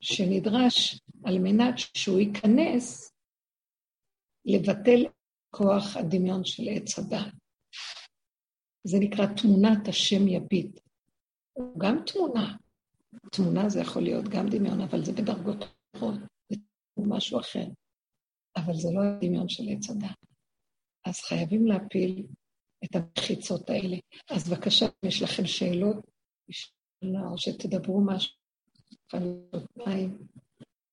שנדרש על מנת שהוא ייכנס לבטל כוח הדמיון של עץ הדת. זה נקרא תמונת השם יביט. הוא גם תמונה, תמונה זה יכול להיות גם דמיון, אבל זה בדרגות אחרות, זה משהו אחר. אבל זה לא הדמיון של עץ הדת. אז חייבים להפיל את המחיצות האלה. אז בבקשה, אם יש לכם שאלות, או שתדברו משהו, חנותיים,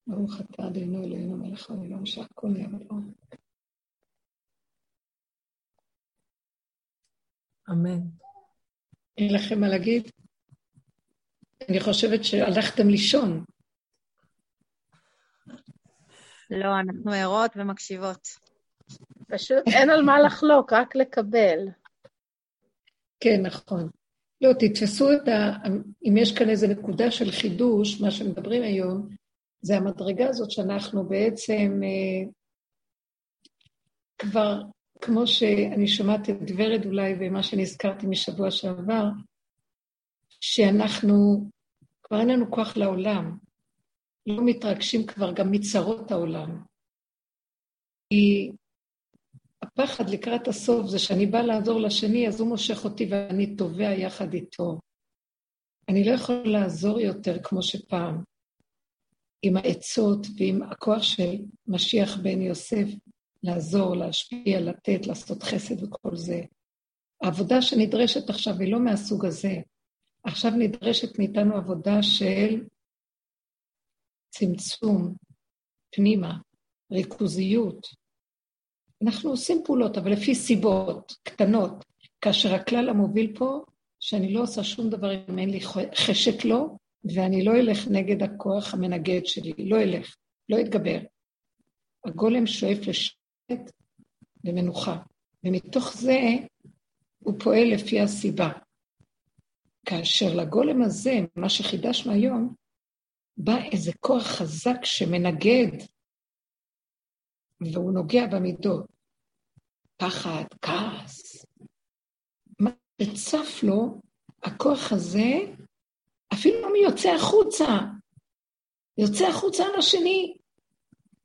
ברוך אתה אדינו אלוהינו מלך העולם שהכל נהיה בדבר. אמן. אין לכם מה להגיד? אני חושבת שהלכתם לישון. לא, אנחנו ערות ומקשיבות. פשוט אין על מה לחלוק, רק לקבל. כן, נכון. לא, תתפסו את ה... אם יש כאן איזו נקודה של חידוש, מה שמדברים היום, זה המדרגה הזאת שאנחנו בעצם אה, כבר, כמו שאני שומעת את ורד אולי, ומה שנזכרתי משבוע שעבר, שאנחנו, כבר אין לנו כוח לעולם. לא מתרגשים כבר גם מצרות העולם. כי הפחד לקראת הסוף זה שאני באה לעזור לשני, אז הוא מושך אותי ואני תובע יחד איתו. אני לא יכולה לעזור יותר כמו שפעם, עם העצות ועם הכוח של משיח בן יוסף, לעזור, להשפיע, לתת, לעשות חסד וכל זה. העבודה שנדרשת עכשיו היא לא מהסוג הזה. עכשיו נדרשת מאיתנו עבודה של צמצום, פנימה, ריכוזיות, אנחנו עושים פעולות, אבל לפי סיבות קטנות, כאשר הכלל המוביל פה, שאני לא עושה שום דבר אם אין לי חשק לו, ואני לא אלך נגד הכוח המנגד שלי, לא אלך, לא אתגבר. הגולם שואף לשקט ומנוחה, ומתוך זה הוא פועל לפי הסיבה. כאשר לגולם הזה, מה שחידשנו היום, בא איזה כוח חזק שמנגד והוא נוגע במידות. פחד, כעס. מה שצף לו, הכוח הזה, אפילו מי יוצא החוצה, יוצא החוצה על השני.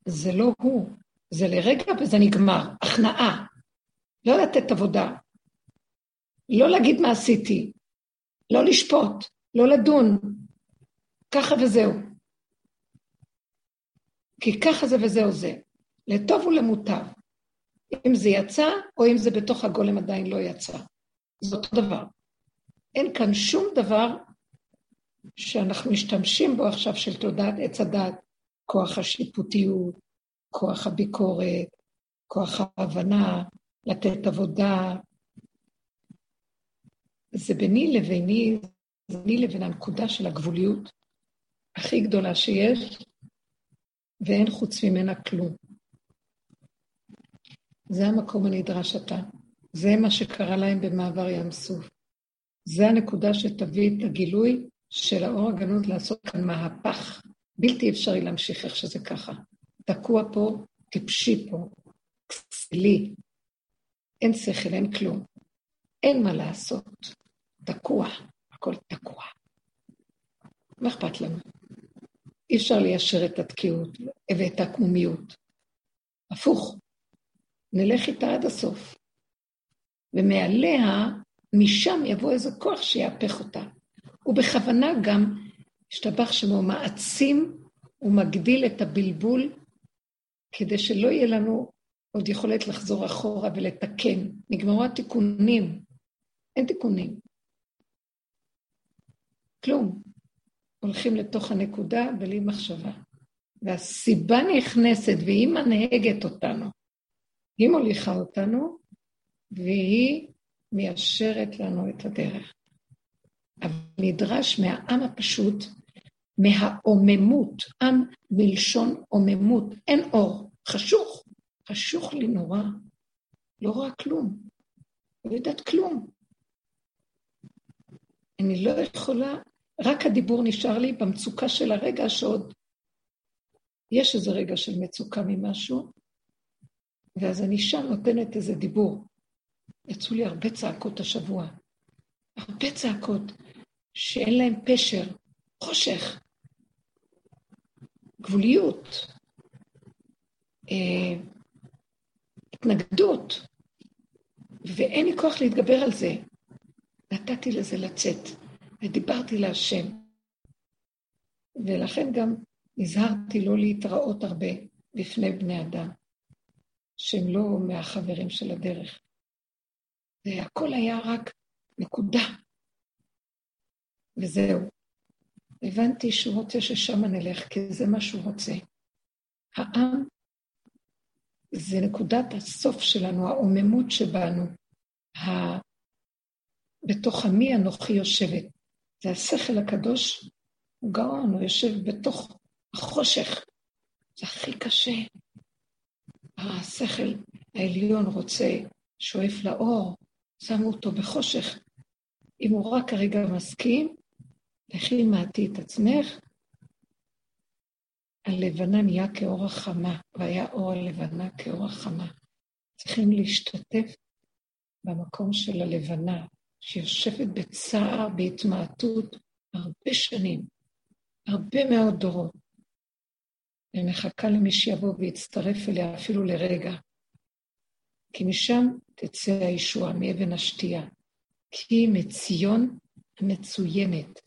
זה לא הוא, זה לרגע וזה נגמר. הכנעה. לא לתת עבודה. לא להגיד מה עשיתי. לא לשפוט. לא לדון. ככה וזהו. כי ככה זה וזהו זה. לטוב ולמוטב. אם זה יצא, או אם זה בתוך הגולם עדיין לא יצא. זה אותו דבר. אין כאן שום דבר שאנחנו משתמשים בו עכשיו של תודעת עץ הדת, כוח השיפוטיות, כוח הביקורת, כוח ההבנה, לתת עבודה. זה ביני לביני, זה ביני לבין הנקודה של הגבוליות הכי גדולה שיש, ואין חוץ ממנה כלום. זה המקום הנדרש עתה. זה מה שקרה להם במעבר ים סוף. זה הנקודה שתביא את הגילוי של האור הגנות לעשות כאן מהפך. בלתי אפשרי להמשיך איך שזה ככה. תקוע פה, טיפשי פה, כסילי. אין שכל, אין כלום. אין מה לעשות. תקוע, הכל תקוע. מה אכפת לנו? אי אפשר ליישר את התקיעות ואת העקמומיות. הפוך, נלך איתה עד הסוף. ומעליה, משם יבוא איזה כוח שיהפך אותה. הוא בכוונה גם, השתבח שמו, מעצים ומגדיל את הבלבול, כדי שלא יהיה לנו עוד יכולת לחזור אחורה ולתקן. נגמרו התיקונים. אין תיקונים. כלום. הולכים לתוך הנקודה בלי מחשבה. והסיבה נכנסת והיא מנהגת אותנו. היא מוליכה אותנו, והיא מיישרת לנו את הדרך. אבל נדרש מהעם הפשוט, מהעוממות, עם מלשון עוממות, אין אור, חשוך, חשוך לי נורא, לא רואה כלום, לא יודעת כלום. אני לא יכולה, רק הדיבור נשאר לי במצוקה של הרגע שעוד יש איזה רגע של מצוקה ממשהו, ואז אני שם נותנת איזה דיבור. יצאו לי הרבה צעקות השבוע. הרבה צעקות שאין להן פשר, חושך, גבוליות, אה, התנגדות, ואין לי כוח להתגבר על זה. נתתי לזה לצאת, ודיברתי להשם. ולכן גם נזהרתי לא להתראות הרבה בפני בני אדם, שהם לא מהחברים של הדרך. והכל היה רק נקודה, וזהו. הבנתי שהוא רוצה ששם נלך, כי זה מה שהוא רוצה. העם זה נקודת הסוף שלנו, העוממות שבנו, ה... בתוך עמי אנוכי יושבת. זה השכל הקדוש, הוא גאון, הוא יושב בתוך החושך. זה הכי קשה. השכל העליון רוצה, שואף לאור, שמו אותו בחושך. אם הוא רק כרגע מסכים, לכי מעטי את עצמך, הלבנה נהיה כאור החמה, והיה אור הלבנה כאור החמה. צריכים להשתתף במקום של הלבנה, שיושבת בצער, בהתמעטות, הרבה שנים, הרבה מאוד דורות, ומחכה למי שיבוא ויצטרף אליה אפילו לרגע. כי משם תצא הישועה, מאבן השתייה. כי מציון המצוינת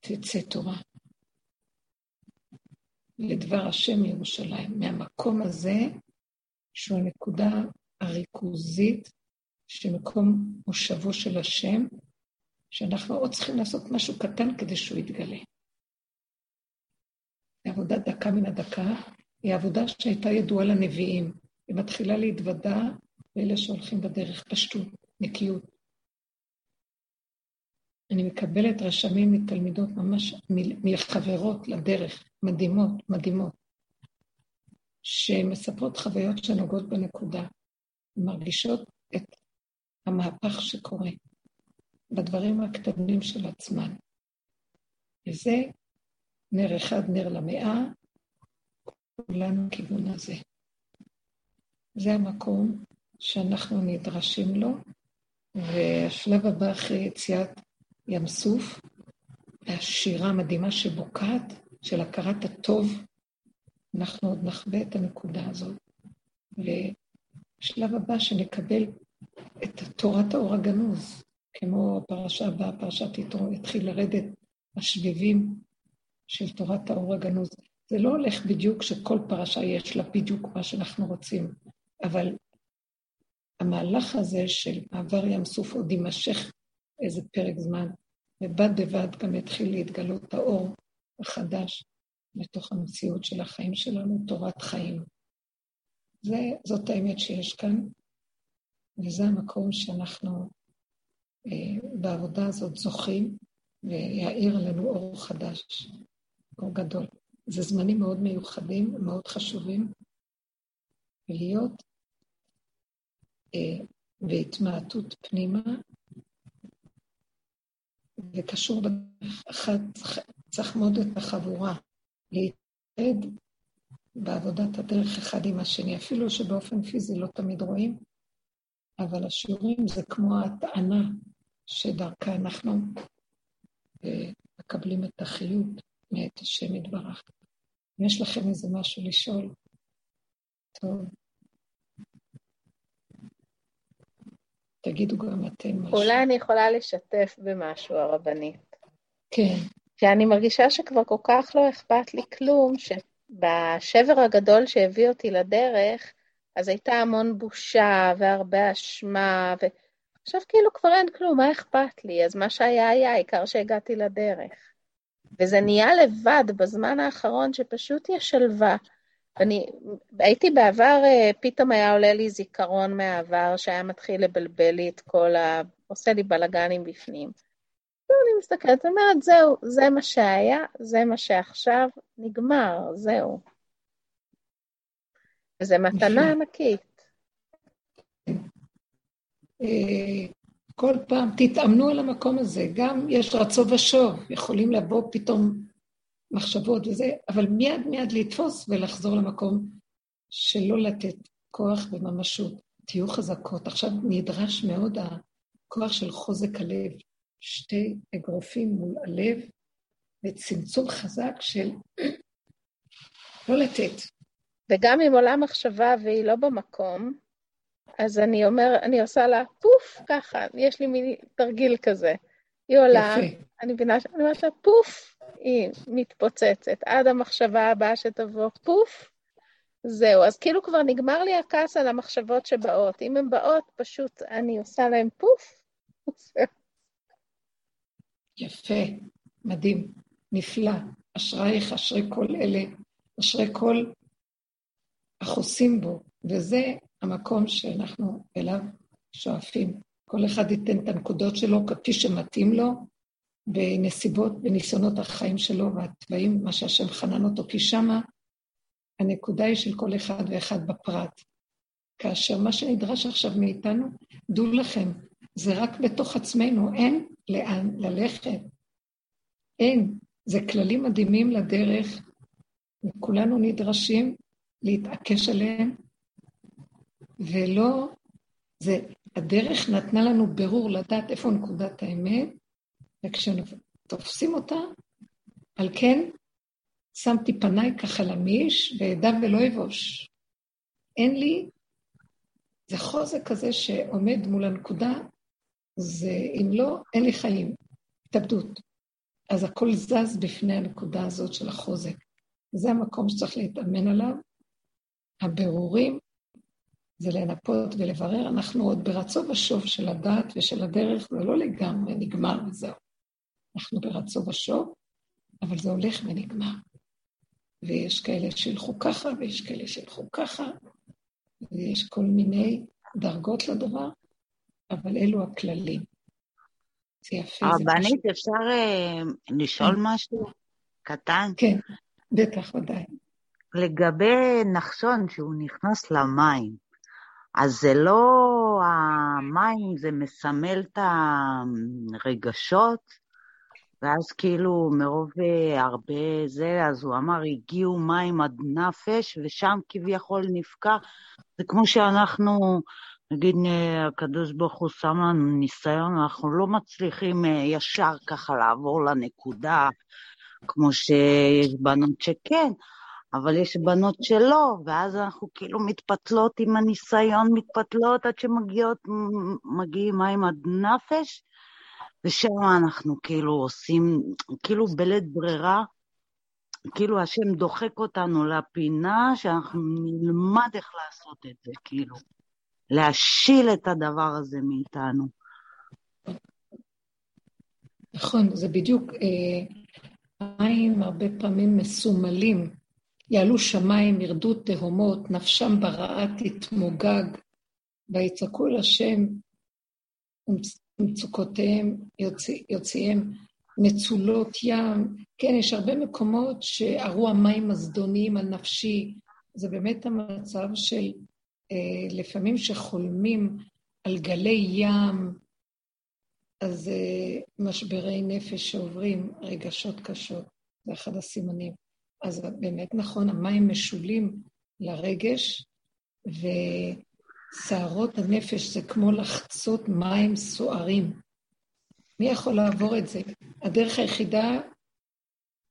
תצא תורה. לדבר השם מירושלים. מהמקום הזה, שהוא הנקודה הריכוזית שמקום מושבו של השם, שאנחנו עוד צריכים לעשות משהו קטן כדי שהוא יתגלה. עבודת דקה מן הדקה היא עבודה שהייתה ידועה לנביאים. היא מתחילה להתוודע לאלה שהולכים בדרך, פשטות, נקיות. אני מקבלת רשמים מתלמידות ממש, מחברות לדרך, מדהימות, מדהימות, שמספרות חוויות שנוגעות בנקודה, מרגישות את המהפך שקורה בדברים הקטנים של עצמן. וזה נר אחד, נר למאה, כולנו כיוון הזה. זה המקום שאנחנו נדרשים לו, והשלב הבא אחרי יציאת ים סוף, והשירה המדהימה שבוקעת, של הכרת הטוב, אנחנו עוד נחווה את הנקודה הזאת. ושלב הבא שנקבל את תורת האור הגנוז, כמו הפרשה הבאה, פרשת יתרו, יתחיל לרדת השביבים של תורת האור הגנוז. זה לא הולך בדיוק שכל פרשה יש לה בדיוק מה שאנחנו רוצים, אבל המהלך הזה של מעבר ים סוף עוד יימשך איזה פרק זמן, ובד בבד גם יתחיל להתגלות האור החדש לתוך המציאות של החיים שלנו, תורת חיים. זה, זאת האמת שיש כאן, וזה המקום שאנחנו אה, בעבודה הזאת זוכים, ויעיר עלינו אור חדש, אור גדול. זה זמנים מאוד מיוחדים, מאוד חשובים, ולהיות אה, בהתמעטות פנימה, וקשור בדרך צריך מאוד את החבורה, להתעד בעבודת הדרך אחד עם השני, אפילו שבאופן פיזי לא תמיד רואים, אבל השיעורים זה כמו הטענה שדרכה אנחנו אה, מקבלים את החיות מאת השם יתברך. אם יש לכם איזה משהו לשאול, טוב. תגידו גם אתם משהו. אולי אני יכולה לשתף במשהו, הרבנית. כן. שאני מרגישה שכבר כל כך לא אכפת לי כלום, שבשבר הגדול שהביא אותי לדרך, אז הייתה המון בושה והרבה אשמה, ועכשיו כאילו כבר אין כלום, מה אכפת לי? אז מה שהיה היה, העיקר שהגעתי לדרך. וזה נהיה לבד בזמן האחרון שפשוט יש שלווה. אני הייתי בעבר, אה, פתאום היה עולה לי זיכרון מהעבר שהיה מתחיל לבלבל לי את כל ה... עושה לי בלאגנים בפנים. ואני מסתכלת, אומרת, זהו, זה מה שהיה, זה מה שעכשיו, נגמר, זהו. וזו מתנה ענקית. כל פעם תתאמנו על המקום הזה, גם יש רצו ושוב, יכולים לבוא פתאום מחשבות וזה, אבל מיד מיד לתפוס ולחזור למקום שלא לתת כוח וממשות. תהיו חזקות. עכשיו נדרש מאוד הכוח של חוזק הלב. שתי אגרופים מול הלב וצמצום חזק של לא לתת. וגם אם עולה מחשבה והיא לא במקום, אז אני אומר, אני עושה לה פוף, ככה, יש לי מין תרגיל כזה. היא עולה, יפה. אני מבינה, אני אומרת לה פוף, היא מתפוצצת. עד המחשבה הבאה שתבוא, פוף, זהו. אז כאילו כבר נגמר לי הכעס על המחשבות שבאות. אם הן באות, פשוט אני עושה להן פוף, יפה, מדהים, נפלא. אשרייך, אשרי כל אלה, אשרי כל החוסים בו, וזה המקום שאנחנו אליו שואפים. כל אחד ייתן את הנקודות שלו כפי שמתאים לו, בנסיבות, בניסיונות החיים שלו והתוואים, מה שהשם חנן אותו, כי שמה הנקודה היא של כל אחד ואחד בפרט. כאשר מה שנדרש עכשיו מאיתנו, דעו לכם, זה רק בתוך עצמנו, אין לאן ללכת. אין. זה כללים מדהימים לדרך, וכולנו נדרשים להתעקש עליהם, ולא, זה, הדרך נתנה לנו ברור לדעת איפה נקודת האמת, וכשתופסים אותה, על כן שמתי פניי כחלמיש ואדע ולא אבוש. אין לי, זה חוזק כזה שעומד מול הנקודה, זה אם לא, אין לי חיים, התאבדות. אז הכל זז בפני הנקודה הזאת של החוזק. זה המקום שצריך להתאמן עליו. הבירורים זה לנפות ולברר, אנחנו עוד ברצו ושוב של הדעת ושל הדרך, זה לא לגמרי נגמר וזהו. אנחנו ברצו ושוב, אבל זה הולך ונגמר. ויש כאלה שילכו ככה, ויש כאלה שילכו ככה, ויש כל מיני דרגות לדבר, אבל אלו הכללים. זה יפה. הרבנית, אפשר uh, לשאול כן. משהו קטן? כן, בטח, ודאי. לגבי נחשון, שהוא נכנס למים, אז זה לא המים, זה מסמל את הרגשות, ואז כאילו מרוב אה, הרבה זה, אז הוא אמר, הגיעו מים עד נפש, ושם כביכול נפקע. זה כמו שאנחנו, נגיד, אה, הקדוש ברוך הוא שם לנו ניסיון, אנחנו לא מצליחים אה, ישר ככה לעבור לנקודה, כמו שיש בנות שכן, אבל יש בנות שלא, ואז אנחנו כאילו מתפתלות עם הניסיון, מתפתלות עד שמגיעים מים עד נפש, ושם אנחנו כאילו עושים, כאילו בלית ברירה, כאילו השם דוחק אותנו לפינה, שאנחנו נלמד איך לעשות את זה, כאילו, להשיל את הדבר הזה מאיתנו. נכון, זה בדיוק, אה, מים הרבה פעמים מסומלים, יעלו שמיים, ירדו תהומות, נפשם ברעה תתמוגג, ויצעקו אל השם, מצוקותיהם, יוצא, יוציאם מצולות ים. כן, יש הרבה מקומות שערו המים הזדוניים על נפשי. זה באמת המצב של אה, לפעמים שחולמים על גלי ים, אז אה, משברי נפש שעוברים, רגשות קשות, זה אחד הסימנים. אז באמת נכון, המים משולים לרגש, ו... סערות הנפש זה כמו לחצות מים סוערים. מי יכול לעבור את זה? הדרך היחידה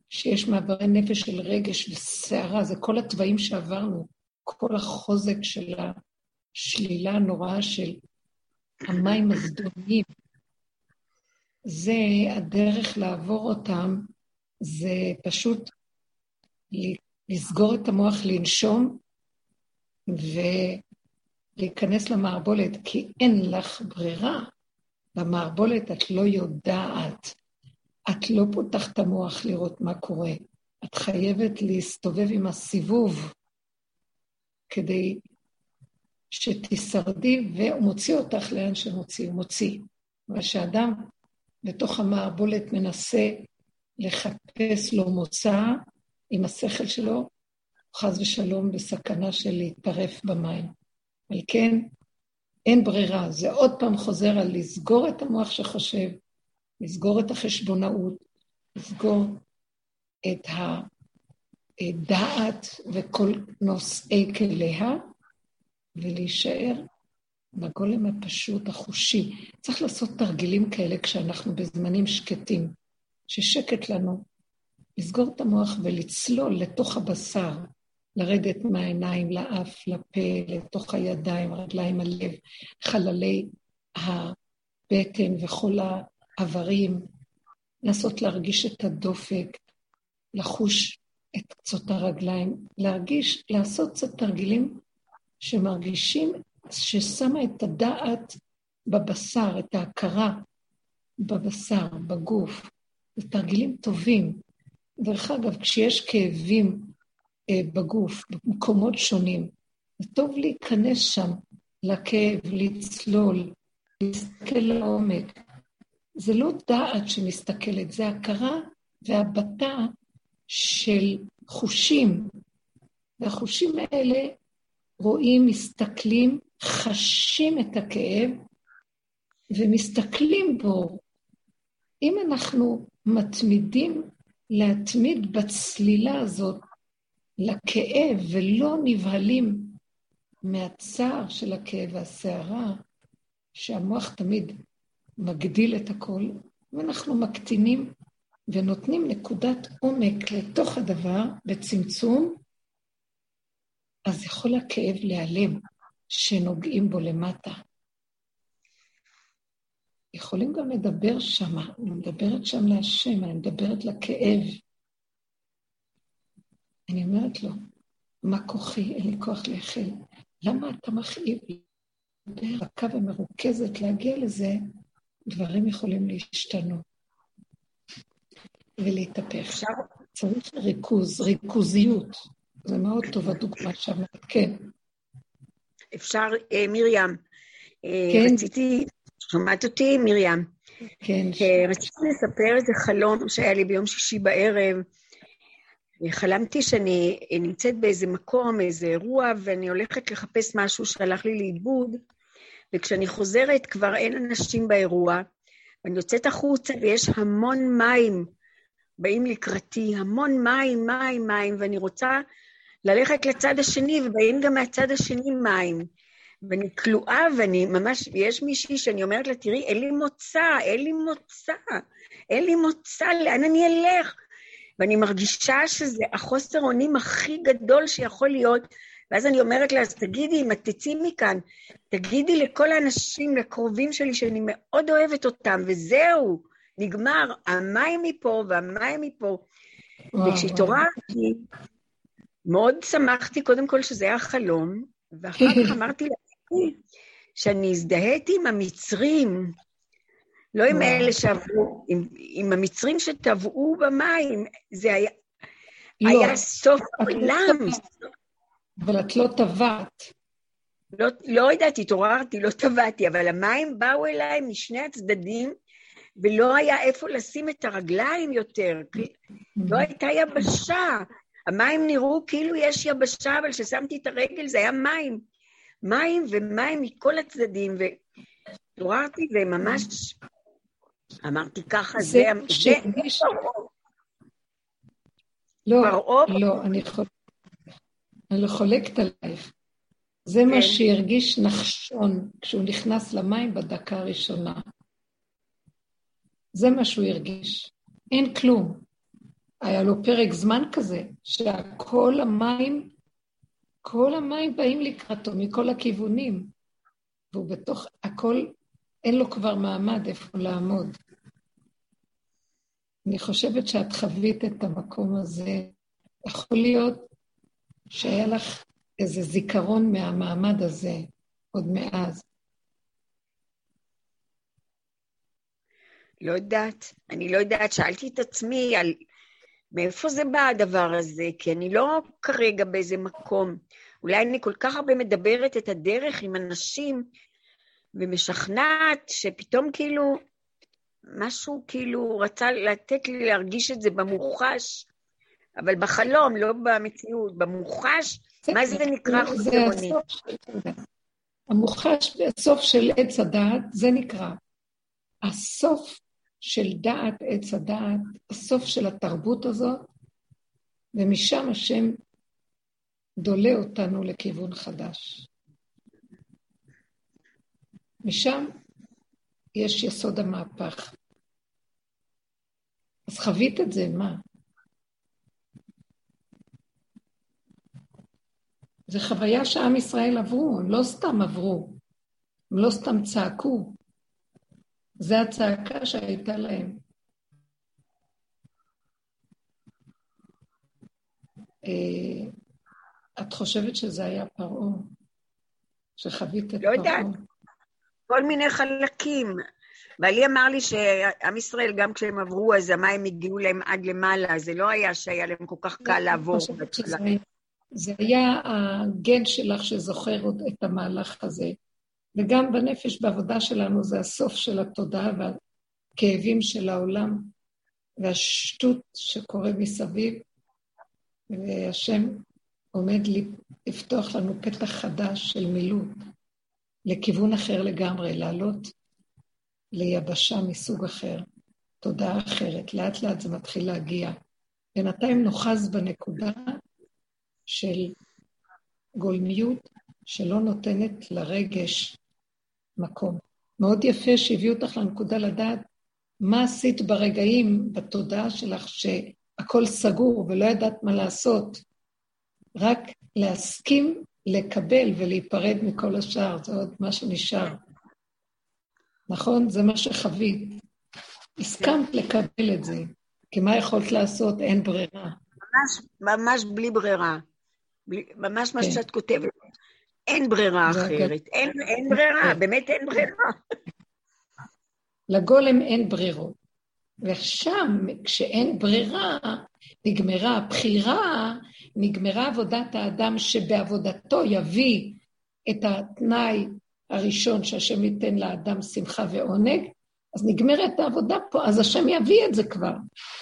שיש מעברי נפש של רגש וסערה, זה כל התוואים שעברנו, כל החוזק של השלילה הנוראה של המים הזדוניים. זה הדרך לעבור אותם, זה פשוט לסגור את המוח, לנשום, ו... להיכנס למערבולת, כי אין לך ברירה. במערבולת את לא יודעת. את לא פותחת את המוח לראות מה קורה. את חייבת להסתובב עם הסיבוב כדי שתשרדי, והוא מוציא אותך לאן שמוציא, הוא מוציא. ושאדם בתוך המערבולת מנסה לחפש לו מוצא עם השכל שלו, חס ושלום בסכנה של להתטרף במים. על כן, אין ברירה. זה עוד פעם חוזר על לסגור את המוח שחושב, לסגור את החשבונאות, לסגור את הדעת וכל נושאי כליה, ולהישאר בגולם הפשוט, החושי. צריך לעשות תרגילים כאלה כשאנחנו בזמנים שקטים, ששקט לנו, לסגור את המוח ולצלול לתוך הבשר, לרדת מהעיניים לאף, לפה, לתוך הידיים, הרגליים, הלב, חללי הבטן וכל האיברים, לנסות להרגיש את הדופק, לחוש את קצות הרגליים, להרגיש, לעשות קצת תרגילים שמרגישים, ששמה את הדעת בבשר, את ההכרה בבשר, בגוף. זה תרגילים טובים. דרך אגב, כשיש כאבים אה, בגוף, במקומות שונים, זה טוב להיכנס שם לכאב, לצלול, להסתכל לעומק. זה לא דעת שמסתכלת, זה הכרה והבטה של חושים. והחושים האלה רואים, מסתכלים, חשים את הכאב ומסתכלים בו. אם אנחנו מתמידים להתמיד בצלילה הזאת לכאב ולא נבהלים מהצער של הכאב והסערה, שהמוח תמיד מגדיל את הכל, ואנחנו מקטינים ונותנים נקודת עומק לתוך הדבר בצמצום, אז יכול הכאב להיעלם שנוגעים בו למטה. יכולים גם לדבר שם, אני מדברת שם להשם, אני מדברת לכאב. אני אומרת לו, מה כוחי? אין לי כוח לאחל. למה אתה מכאיב לי? רכה ומרוכזת להגיע לזה, דברים יכולים להשתנות ולהתהפך. אפשר? צריך ריכוז, ריכוזיות. זה מאוד טוב הדוגמה שאמרת, כן. אפשר, אה, מרים, אה, כן. רציתי, שומעת אותי, מרים? כן. אה, רציתי לספר איזה חלום שהיה לי ביום שישי בערב. חלמתי שאני נמצאת באיזה מקום, איזה אירוע, ואני הולכת לחפש משהו שהלך לי לאיבוד, וכשאני חוזרת כבר אין אנשים באירוע, ואני יוצאת החוצה ויש המון מים באים לקראתי, המון מים, מים, מים, ואני רוצה ללכת לצד השני, ובאים גם מהצד השני מים. ואני כלואה, ואני ממש, ויש מישהי שאני אומרת לה, תראי, אין לי מוצא, אין לי מוצא, אין לי מוצא, לאן אני אלך? ואני מרגישה שזה החוסר אונים הכי גדול שיכול להיות. ואז אני אומרת לה, אז תגידי, אם את תצאי מכאן, תגידי לכל האנשים, לקרובים שלי, שאני מאוד אוהבת אותם, וזהו, נגמר, המים מפה והמים מפה. וכשהתעוררתי, מאוד שמחתי קודם כל שזה היה חלום, ואחר כך אמרתי לעצמי שאני הזדהיתי עם המצרים, לא עם אלה שעברו, עם, עם המצרים שטבעו במים, זה היה, לא, היה סוף. לא אבל את לא טבעת. לא, לא יודעת, התעוררתי, לא טבעתי, אבל המים באו אליי משני הצדדים, ולא היה איפה לשים את הרגליים יותר, לא הייתה יבשה. המים נראו כאילו יש יבשה, אבל כששמתי את הרגל זה היה מים. מים ומים מכל הצדדים, והתעוררתי וממש אמרתי ככה, זה... זה... לא, לא, אני אני חולקת עלייך. זה מה כן. שהרגיש נחשון כשהוא נכנס למים בדקה הראשונה. זה מה שהוא הרגיש. אין כלום. היה לו פרק זמן כזה, שכל המים, כל המים באים לקראתו מכל הכיוונים, והוא בתוך הכל, אין לו כבר מעמד איפה לעמוד. אני חושבת שאת חווית את המקום הזה. יכול להיות שהיה לך איזה זיכרון מהמעמד הזה עוד מאז. לא יודעת, אני לא יודעת, שאלתי את עצמי על מאיפה זה בא הדבר הזה, כי אני לא כרגע באיזה מקום. אולי אני כל כך הרבה מדברת את הדרך עם אנשים ומשכנעת שפתאום כאילו משהו כאילו רצה לתת לי להרגיש את זה במוחש, אבל בחלום, לא במציאות, במוחש, מה זה נקרא חוסרוני? המוחש בסוף של עץ הדעת, זה נקרא. הסוף של דעת עץ הדעת, הסוף של התרבות הזאת, ומשם השם דולה אותנו לכיוון חדש. משם יש יסוד המהפך. אז חווית את זה, מה? זו חוויה שעם ישראל עברו, הם לא סתם עברו, הם לא סתם צעקו, זו הצעקה שהייתה להם. אה, את חושבת שזה היה פרעה? שחווית את לא פרעה? יודעת. כל מיני חלקים. בעלי אמר לי שעם ישראל, גם כשהם עברו, אז המים הגיעו להם עד למעלה, זה לא היה שהיה להם כל כך קל לעבור. זה היה הגן שלך שזוכר את המהלך הזה. וגם בנפש, בעבודה שלנו, זה הסוף של התודעה והכאבים של העולם והשטות שקורה מסביב, והשם עומד לפתוח לנו פתח חדש של מילוט לכיוון אחר לגמרי, לעלות ליבשה מסוג אחר, תודעה אחרת. לאט לאט זה מתחיל להגיע. בינתיים נוחז בנקודה של גולמיות שלא נותנת לרגש מקום. מאוד יפה שהביאו אותך לנקודה לדעת מה עשית ברגעים בתודעה שלך שהכל סגור ולא ידעת מה לעשות. רק להסכים לקבל ולהיפרד מכל השאר, זה עוד מה שנשאר. נכון? זה מה שחווית. הסכמת לקבל את זה, כי מה יכולת לעשות? אין ברירה. ממש, ממש בלי ברירה. בלי, ממש מה כן. שאת כותבת. אין ברירה אחרת. אין, אין ברירה. באמת אין ברירה. לגולם אין ברירות. ושם, כשאין ברירה, נגמרה הבחירה, נגמרה עבודת האדם שבעבודתו יביא את התנאי הראשון שהשם ייתן לאדם שמחה ועונג, אז נגמרת העבודה פה, אז השם יביא את זה כבר.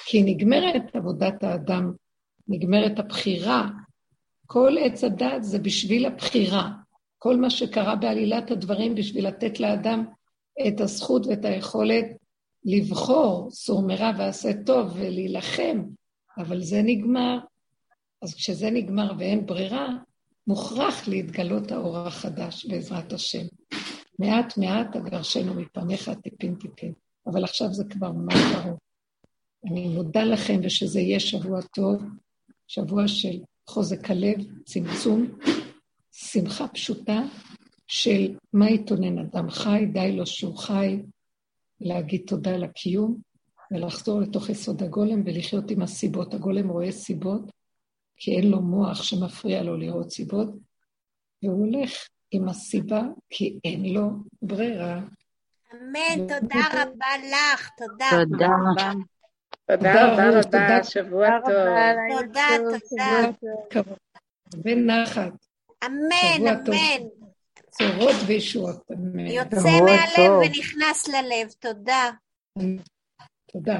כי נגמרת עבודת האדם, נגמרת הבחירה. כל עץ הדת זה בשביל הבחירה. כל מה שקרה בעלילת הדברים בשביל לתת לאדם את הזכות ואת היכולת לבחור סור מרע ועשה טוב ולהילחם, אבל זה נגמר. אז כשזה נגמר ואין ברירה, מוכרח להתגלות האור החדש בעזרת השם. מעט מעט אגרשנו מפניך טיפין טיפין, אבל עכשיו זה כבר ממש ברור. אני מודה לכם ושזה יהיה שבוע טוב, שבוע של חוזק הלב, צמצום, שמחה פשוטה של מה יתונן אדם חי, די לו שהוא חי, להגיד תודה לקיום ולחזור לתוך יסוד הגולם ולחיות עם הסיבות. הגולם רואה סיבות, כי אין לו מוח שמפריע לו לראות סיבות, והוא הולך עם הסיבה, כי אין לו ברירה. אמן, תודה רבה לך, תודה. תודה. תודה רבה רבה, תודה. שבוע טוב. תודה, תודה. כבוד. הרבה נחת, אמן. אמן. צורות וישועות. אמן. יוצא מהלב. ונכנס ללב, תודה. תודה.